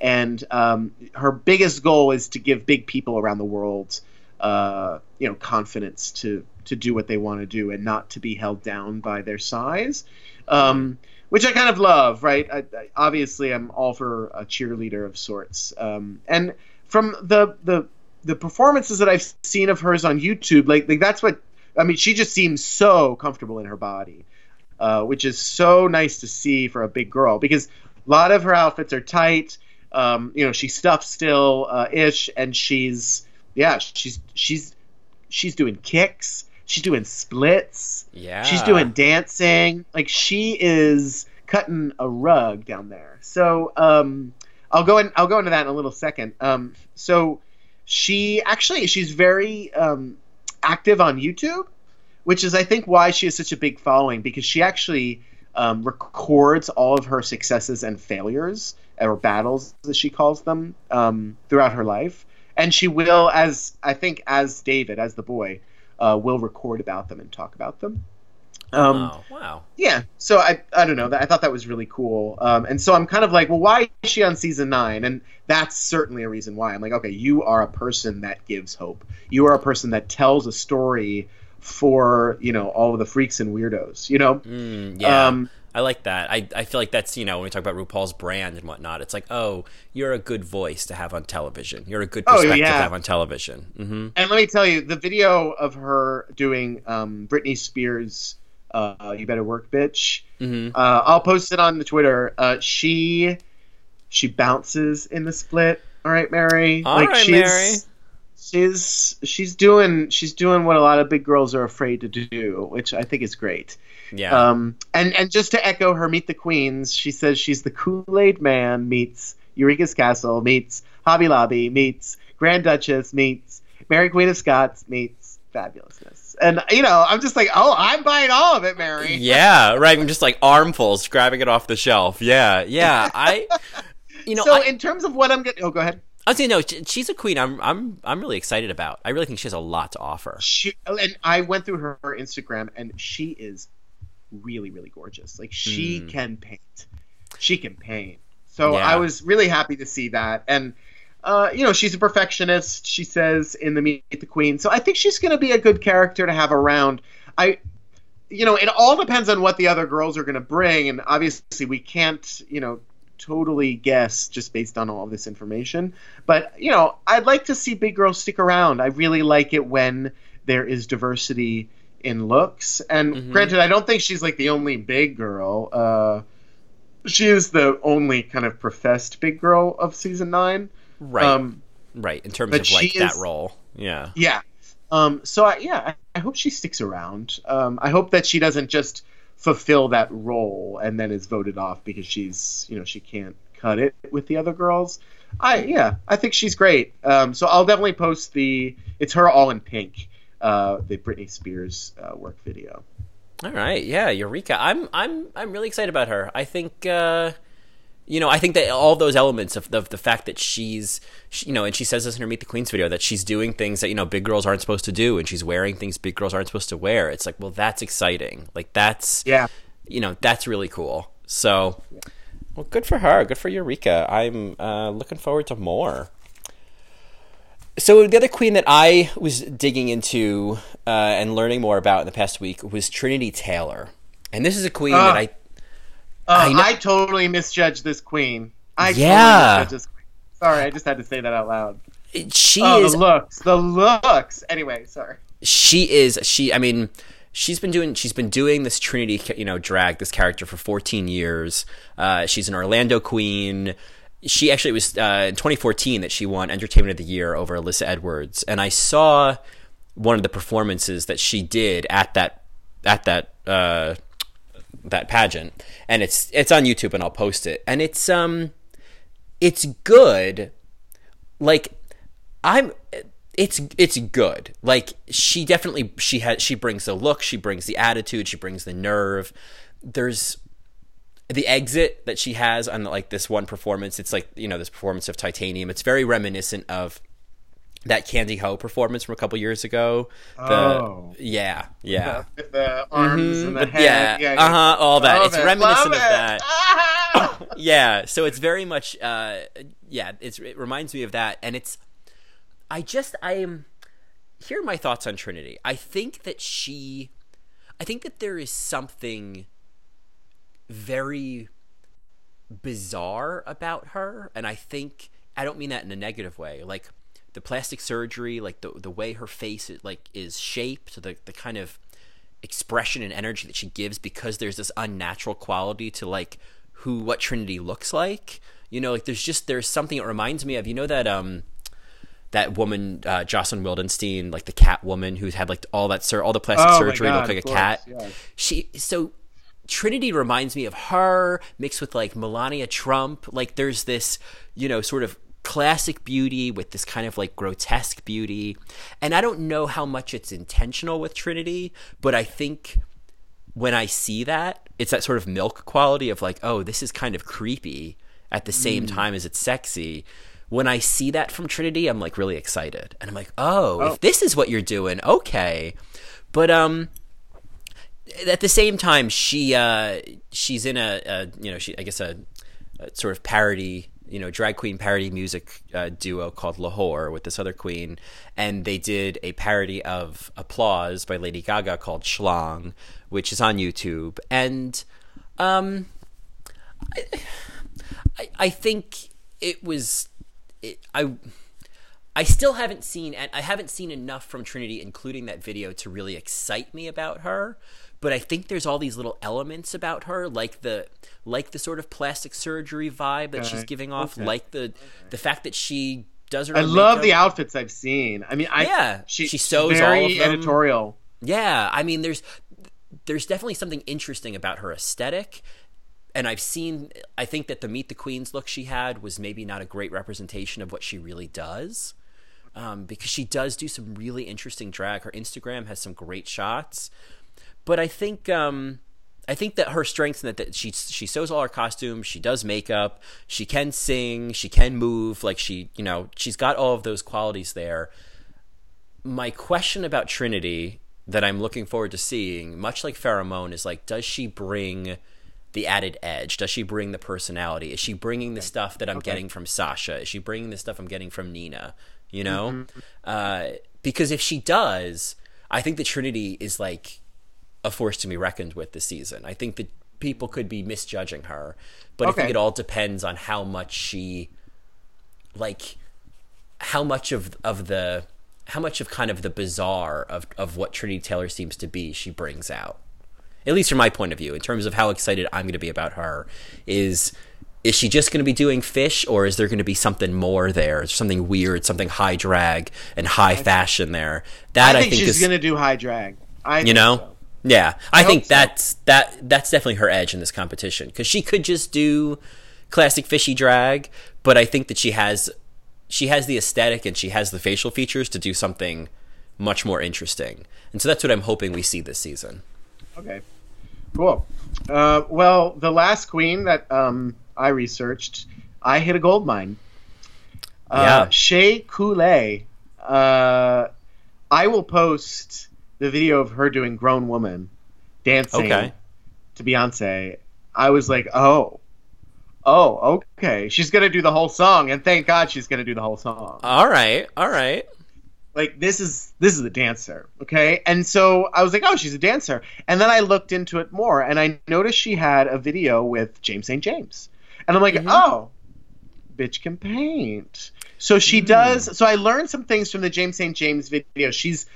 And um, her biggest goal is to give big people around the world, uh, you know, confidence to to do what they want to do and not to be held down by their size. Um, which I kind of love, right? I, I, obviously, I'm all for a cheerleader of sorts. Um, and from the the the performances that I've seen of hers on YouTube, like like that's what I mean. She just seems so comfortable in her body, uh, which is so nice to see for a big girl because a lot of her outfits are tight. Um, you know, she's stuffed still uh, ish, and she's yeah, she's she's she's doing kicks, she's doing splits. yeah. She's doing dancing. Like she is cutting a rug down there. So um, I'll go in. I'll go into that in a little second. Um, so she actually she's very um, active on YouTube, which is I think why she has such a big following because she actually um, records all of her successes and failures or battles as she calls them um, throughout her life, and she will as I think as David as the boy uh, will record about them and talk about them. Um, wow. Wow. yeah so i i don't know i thought that was really cool um and so i'm kind of like well why is she on season nine and that's certainly a reason why i'm like okay you are a person that gives hope you are a person that tells a story for you know all of the freaks and weirdos you know Mm, yeah. um I like that. I, I feel like that's, you know, when we talk about RuPaul's brand and whatnot, it's like, oh, you're a good voice to have on television. You're a good Oh, perspective yeah. to have on television. hmm and let me tell you the video of her doing um britney spears uh you better work bitch hmm uh i'll post it on the twitter uh she she bounces in the split all right mary All right, Mary. She's she's doing she's doing what a lot of big girls are afraid to do, which I think is great. Yeah. Um, and and just to echo her Meet the Queens, she says she's the Kool Aid Man meets Eureka's Castle meets Hobby Lobby meets Grand Duchess meets Mary Queen of Scots meets Fabulousness. And you know, I'm just like, oh, I'm buying all of it, Mary. <laughs> yeah, right. I'm just like armfuls, grabbing it off the shelf. Yeah, yeah. I, <laughs> you know, so I, in terms of what I'm getting, oh, go ahead. I was saying no. she- She's a queen. I'm, I'm, I'm really excited about. I really think she has a lot to offer. She and I went through her, her Instagram, and she is really, really gorgeous. Like she Mm. can paint. She can paint. So Yeah. I was really happy to see that, and uh, you know, she's a perfectionist. She says in the Meet the Queen, so I think she's going to be a good character to have around. I, you know, it all depends on what the other girls are going to bring, and obviously we can't, you know, totally guess just based on all this information. But you know, I'd like to see big girls stick around. I really like it when there is diversity in looks. And Mhm. granted, I don't think she's like the only big girl. Uh, she is the only kind of professed big girl of season nine. Right. Um, right. In terms of like that is- role. Yeah. yeah. Um, so I, yeah, I, I hope she sticks around. Um, I hope that she doesn't just fulfill that role and then is voted off because she's, you know, she can't cut it with the other girls. I yeah, I think she's great. Um, so I'll definitely post the it's her all in pink, uh, the Britney Spears uh, work video. All right, yeah, Eureka. I'm I'm I'm really excited about her. I think uh you know, I think that all those elements of the, the fact that she's, she, you know, and she says this in her Meet the Queens video that she's doing things that you know big girls aren't supposed to do, and she's wearing things big girls aren't supposed to wear. It's like, well, that's exciting. Like that's, Yeah. you know, that's really cool. So, well, good for her. Good for Eureka. I'm uh, looking forward to more. So the other queen that I was digging into uh, and learning more about in the past week was Trinity Taylor, and this is a queen Ah. that I Uh, I I, totally misjudged this queen. I Yeah. totally misjudged this queen. Sorry, I just had to say that out loud. she Oh, is the looks, the looks. Anyway, sorry. she is she i mean she's been doing she's been doing this trinity you know drag this character for 14 years uh, she's an orlando queen she actually it was uh, in 2014 that she won entertainment of the year over alyssa edwards and i saw one of the performances that she did at that at that uh, that pageant and it's it's on youtube and i'll post it and it's um it's good like I'm it's it's good. Like she definitely she has she brings the look, she brings the attitude, she brings the nerve. There's the exit that she has on like this one performance. It's like you know this performance of Titanium. It's very reminiscent of that Candy Ho performance from a couple years ago. The, Oh. yeah, yeah. <laughs> With the arms and the But head. yeah, uh huh, all that. Love It's it, reminiscent love of it. that. Ah! <laughs> yeah so it's very much uh yeah it's it reminds me of that and it's i just i am here are my thoughts on trinity i think that she i think that there is something very bizarre about her and i think i don't mean that in a negative way like the plastic surgery like the the way her face is, like is shaped the the kind of expression and energy that she gives because there's this unnatural quality to like who what Trinity looks like. You know, like there's just there's something it reminds me of. You know that um that woman uh, Jocelyn Wildenstein, like the cat woman who's had like all that sur- all the plastic Oh surgery God, look like a course, cat. She so Trinity reminds me of her mixed with like Melania Trump. Like there's this, you know, sort of classic beauty with this kind of like grotesque beauty. And I don't know how much it's intentional with Trinity, but I think when I see that, it's that sort of milk quality of like, oh, this is kind of creepy at the same time as it's sexy. When I see that from Trinity, I'm like really excited. And I'm like, oh, if this is what you're doing, okay. But um at the same time she uh she's in a, a you know, she I guess a, a sort of parody you know, drag queen parody music uh, duo called Lahore with this other queen, and they did a parody of Applause by Lady Gaga called Schlong, which is on YouTube. And um, I, I think it was it, I I still haven't seen and I haven't seen enough from Trinity including that video to really excite me about her but I think there's all these little elements about her like the like the sort of plastic surgery vibe that she's giving off Okay. like the the fact that she does her I love makeup. the outfits I've seen. I mean, I Yeah, she, she sews very all of them. editorial. Yeah, I mean, there's there's definitely something interesting about her aesthetic, and I've seen. I think that the Meet the Queens look she had was maybe not a great representation of what she really does, um, because she does do some really interesting drag. Her Instagram has some great shots, but I think um, I think that her strengths in that, that she she sews all her costumes, she does makeup, she can sing, she can move, like she you know she's got all of those qualities there my question about Trinity that I'm looking forward to seeing, much like Farrah Moan, is like, does she bring the added edge? Does she bring the personality? Is she bringing the stuff that I'm getting from Sasha? Is she bringing the stuff I'm getting from Nina? You know, Mm-hmm. uh, because if she does, I think the Trinity is like a force to be reckoned with this season. I think that people could be misjudging her, but I think it all depends on how much she, like, how much of of the how much of kind of the bizarre of of what Trinity Taylor seems to be she brings out. At least from my point of view, in terms of how excited I'm going to be about her, is is she just going to be doing fish, or is there going to be something more there, something weird, something high drag and high fashion there? That I I think, think, she's is gonna do high drag. I you think know so. Yeah i, hope think so. that's that that's definitely her edge in this competition because she could just do classic fishy drag but i think that she has she has the aesthetic and she has the facial features to do something much more interesting and so that's what i'm hoping we see this season Okay, cool. Uh, well, the last queen that um, I researched, I hit a gold mine. Uh, Yeah. Shea Coulee. Uh, I will post the video of her doing "Grown Woman" dancing Okay. to Beyonce. I was like, oh, oh, okay. She's gonna do the whole song, and thank God she's gonna do the whole song. All right all right. Like this is this is a dancer okay? And so i was like oh she's a dancer. And then i looked into it more and i noticed she had a video with james st james. And i'm like mm-hmm. oh bitch can paint. So she mm. does so i learned some things from the james st james video. She's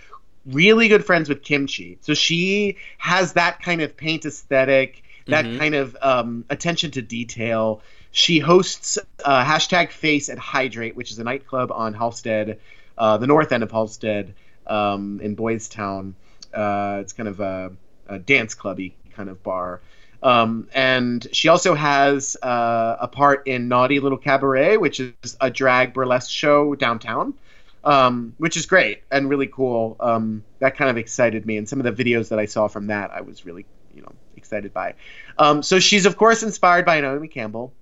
really good friends with Kim Chi. So she has that kind of paint aesthetic that kind of um, attention to detail. She hosts uh, hashtag face and hydrate which is a nightclub on halsted uh, the north end of halsted um, in boys town. Uh, it's kind of a, a dance clubby kind of bar. Um, and she also has uh, a part in Naughty Little Cabaret, which is a drag burlesque show downtown, um, which is great and really cool. Um, that kind of excited me, and some of the videos that I saw from that, I was really, you know, excited by. Um, so she's of course inspired by Naomi Campbell.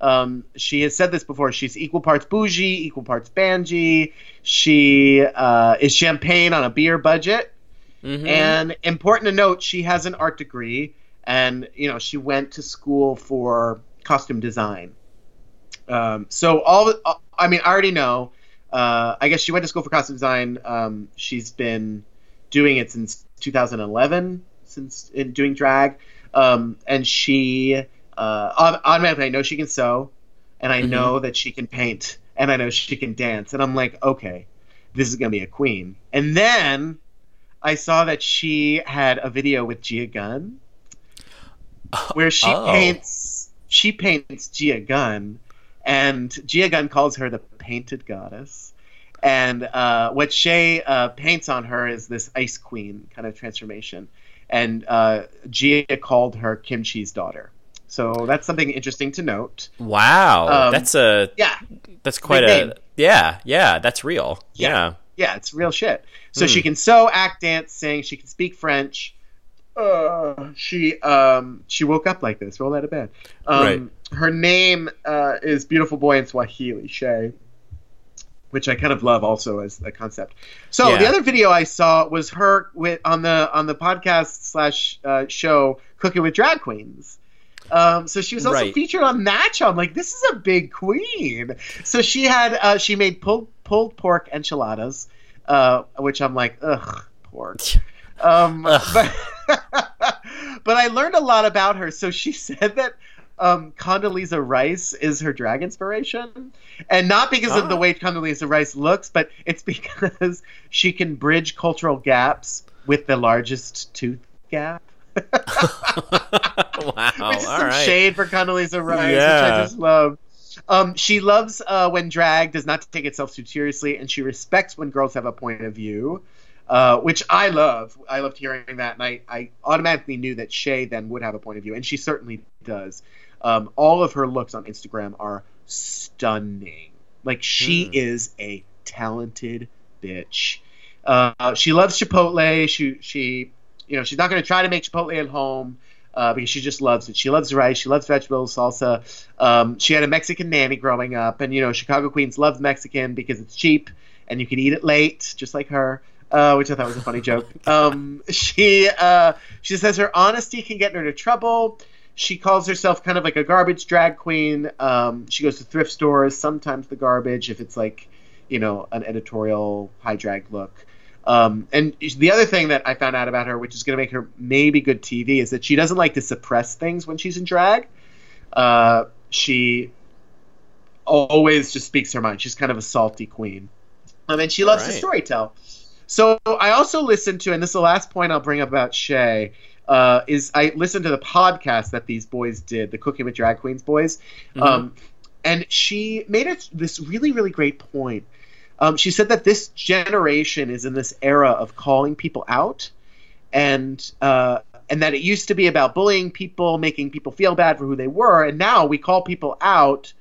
Um, she has said this before. She's equal parts bougie, equal parts banji. She uh, is champagne on a beer budget. Mhm. And important to note, she has an art degree, and you know she went to school for costume design. Um, so all, I mean, I already know. Uh, I guess she went to school for costume design. Um, she's been doing it since 2011, since in doing drag, um, and she uh, automatically I know she can sew, and I know that she can paint, and I know she can dance, and I'm like, okay, this is gonna be a queen. And then I saw that she had a video with Gia Gunn <gasps> where she Oh. paints she paints Gia Gunn and Gia Gunn calls her the painted goddess. And uh, what Shea uh, paints on her is this ice queen kind of transformation. And uh, Gia called her Kim Chi's daughter. So that's something interesting to note. wow Um, that's a Yeah, that's quite a name. yeah yeah that's real Yeah. yeah yeah, it's real shit. So Hmm. she can sew, act, dance, sing. She can speak French. Uh, she um she woke up like this. Roll out of bed. Um, Right. Her name uh, is beautiful boy in Swahili, Shea, which I kind of love also as a concept. So Yeah. the other video I saw was her with on the on the podcast slash uh, show Cooking with Drag Queens. Um, so she was also Right. featured on that show. I'm like, this is a big queen. So she had uh, she made pulled pulled pork enchiladas, uh, which I'm like, ugh, pork. <laughs> Um, but, <laughs> but I learned a lot about her. So she <laughs> said that um, Condoleezza Rice is her drag inspiration, and not because of the Ah. way Condoleezza Rice looks, but it's <laughs> because she can bridge cultural gaps with the largest tooth gap. <laughs> wow which is all some right shade for Condoleezza Rice, which Yeah. I just love. Um, she loves uh, when drag does not take itself too seriously, and she respects when girls have a point of view, uh, which I love. I loved hearing that, and I, I automatically knew that Shea then would have a point of view, and she certainly does. Um, all of her looks on Instagram are stunning. Like she Hmm. is a talented bitch. Uh, she loves Chipotle. She she you know she's not going to try to make Chipotle at home uh, because she just loves it. She loves rice. She loves vegetables, salsa. Um, she had a Mexican nanny growing up, and you know Chicago Queens loves Mexican because it's cheap and you can eat it late, just like her. Uh, which I thought was a funny joke. <laughs> Um, she uh, she says her honesty can get her into trouble. She calls herself kind of like a garbage drag queen. Um, she goes to thrift stores, sometimes the garbage if it's like, you know, an editorial high drag look. Um, and the other thing that I found out about her, which is going to make her maybe good TV, is that she doesn't like to suppress things when she's in drag. Uh, she always just speaks her mind. She's kind of a salty queen. Um, and she loves Right. to storytell. So I also listened to, and this is the last point I'll bring up about Shea, uh, is I listened to the podcast that these boys did, the Cooking with Drag Queens boys. Um, and she made it this really, really great point. Um, she said that this generation is in this era of calling people out, and uh, and that it used to be about bullying people, making people feel bad for who they were, and now we call people out,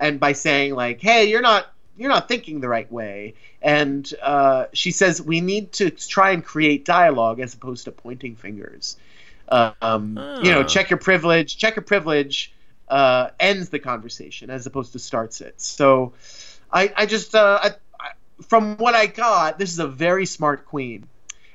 and by saying like, "Hey, you're not you're not thinking the right way," and uh, she says we need to try and create dialogue as opposed to pointing fingers. Um, You know, Ah. check your privilege. Check your privilege uh, ends the conversation as opposed to starts it. So, I, I just uh, I, I, from what I got, this is a very smart queen.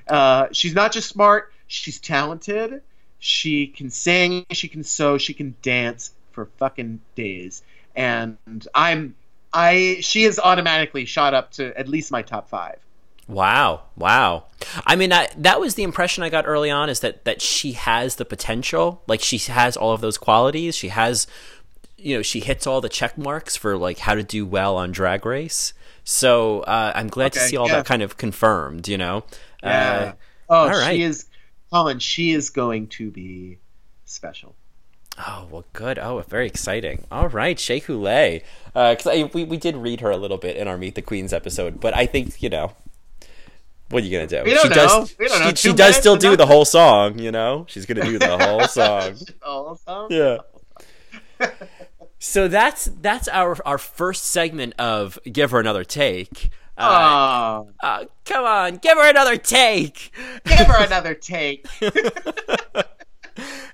Uh, she's not just smart; she's talented. She can sing, she can sew, she can dance for fucking days. And I'm, I, she has automatically shot up to at least my top five. Wow, wow. I mean, I, that was the impression I got early on is that that she has the potential. Like she has all of those qualities. She has, you know, she hits all the check marks for like how to do well on Drag Race. So uh, I'm glad to see all yeah. that kind of confirmed. You know. Yeah. Uh, oh, all right. she is, Colin. She is going to be special. Oh well, good. Oh, very exciting. All right, Shea Coulee. Because I we we did read her a little bit in our Meet the Queens episode, but I think you know. What are you gonna do? We don't she know. does. We don't know. She, she does still is do the whole song. You know, she's gonna do the whole <laughs> song. Oh, so- Yeah. so that's that's our our first segment of give her another take. Uh, Oh, uh, come on, give her another take. give her <laughs> another take.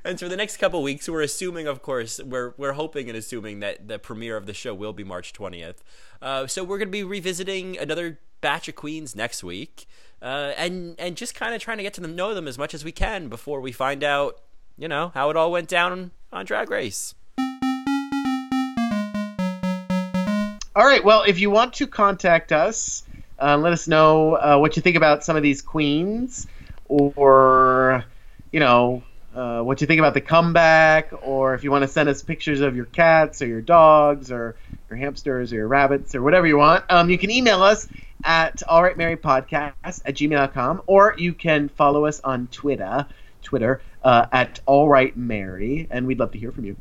And for the next couple weeks, we're assuming, of course, we're we're hoping and assuming that the premiere of the show will be March twentieth. Uh, so we're going to be revisiting another batch of queens next week, uh, and and just kind of trying to get to them, know them as much as we can before we find out, you know, how it all went down on Drag Race. All right. Well, if you want to contact us, uh, let us know uh, what you think about some of these queens, or you know uh, what you think about the comeback, or if you want to send us pictures of your cats or your dogs or your hamsters or your rabbits or whatever you want, um, you can email us at allrightmarypodcast at gmail.com, or you can follow us on Twitter, Twitter uh, at allrightmary, and we'd love to hear from you.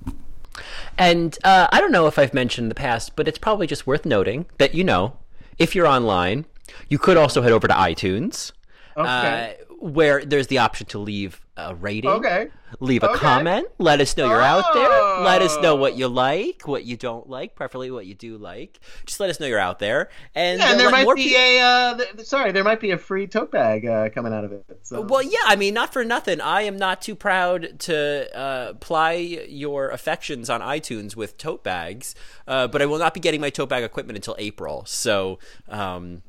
And uh, I don't know if I've mentioned in the past, but it's probably just worth noting that you know, if you're online, you could also head over to iTunes, Okay. uh, where there's the option to leave a rating, okay. leave a Okay. comment, let us know you're out there, let us know Oh. what you like, what you don't like, preferably what you do like. Just let us know you're out there, and, Yeah, and there might be a uh, th- sorry, there might be a free tote bag uh, coming out of it. So. Well, yeah, I mean, not for nothing. I am not too proud to uh, ply your affections on iTunes with tote bags, uh, but I will not be getting my tote bag equipment until April. So, um,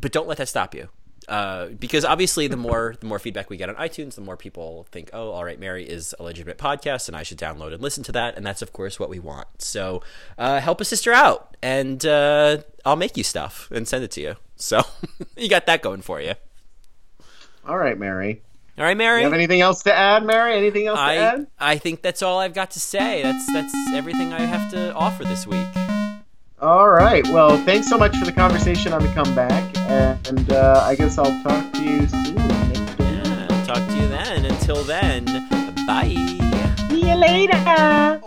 but don't let that stop you. Uh, because obviously, the more the more feedback we get on iTunes, the more people think, "Oh, all right, Mary is a legitimate podcast, and I should download and listen to that." And that's, of course, what we want. So, uh, help a sister out, and uh, I'll make you stuff and send it to you. So, <laughs> you got that going for you. All right, Mary. All right, Mary. You have anything else to add, Mary? Anything else to I add? I think that's all I've got to say. That's that's everything I have to offer this week. All right. Well, thanks so much for the conversation on the comeback, and uh, I guess I'll talk to you soon. Yeah, talk to you then. Until then, bye. See you later.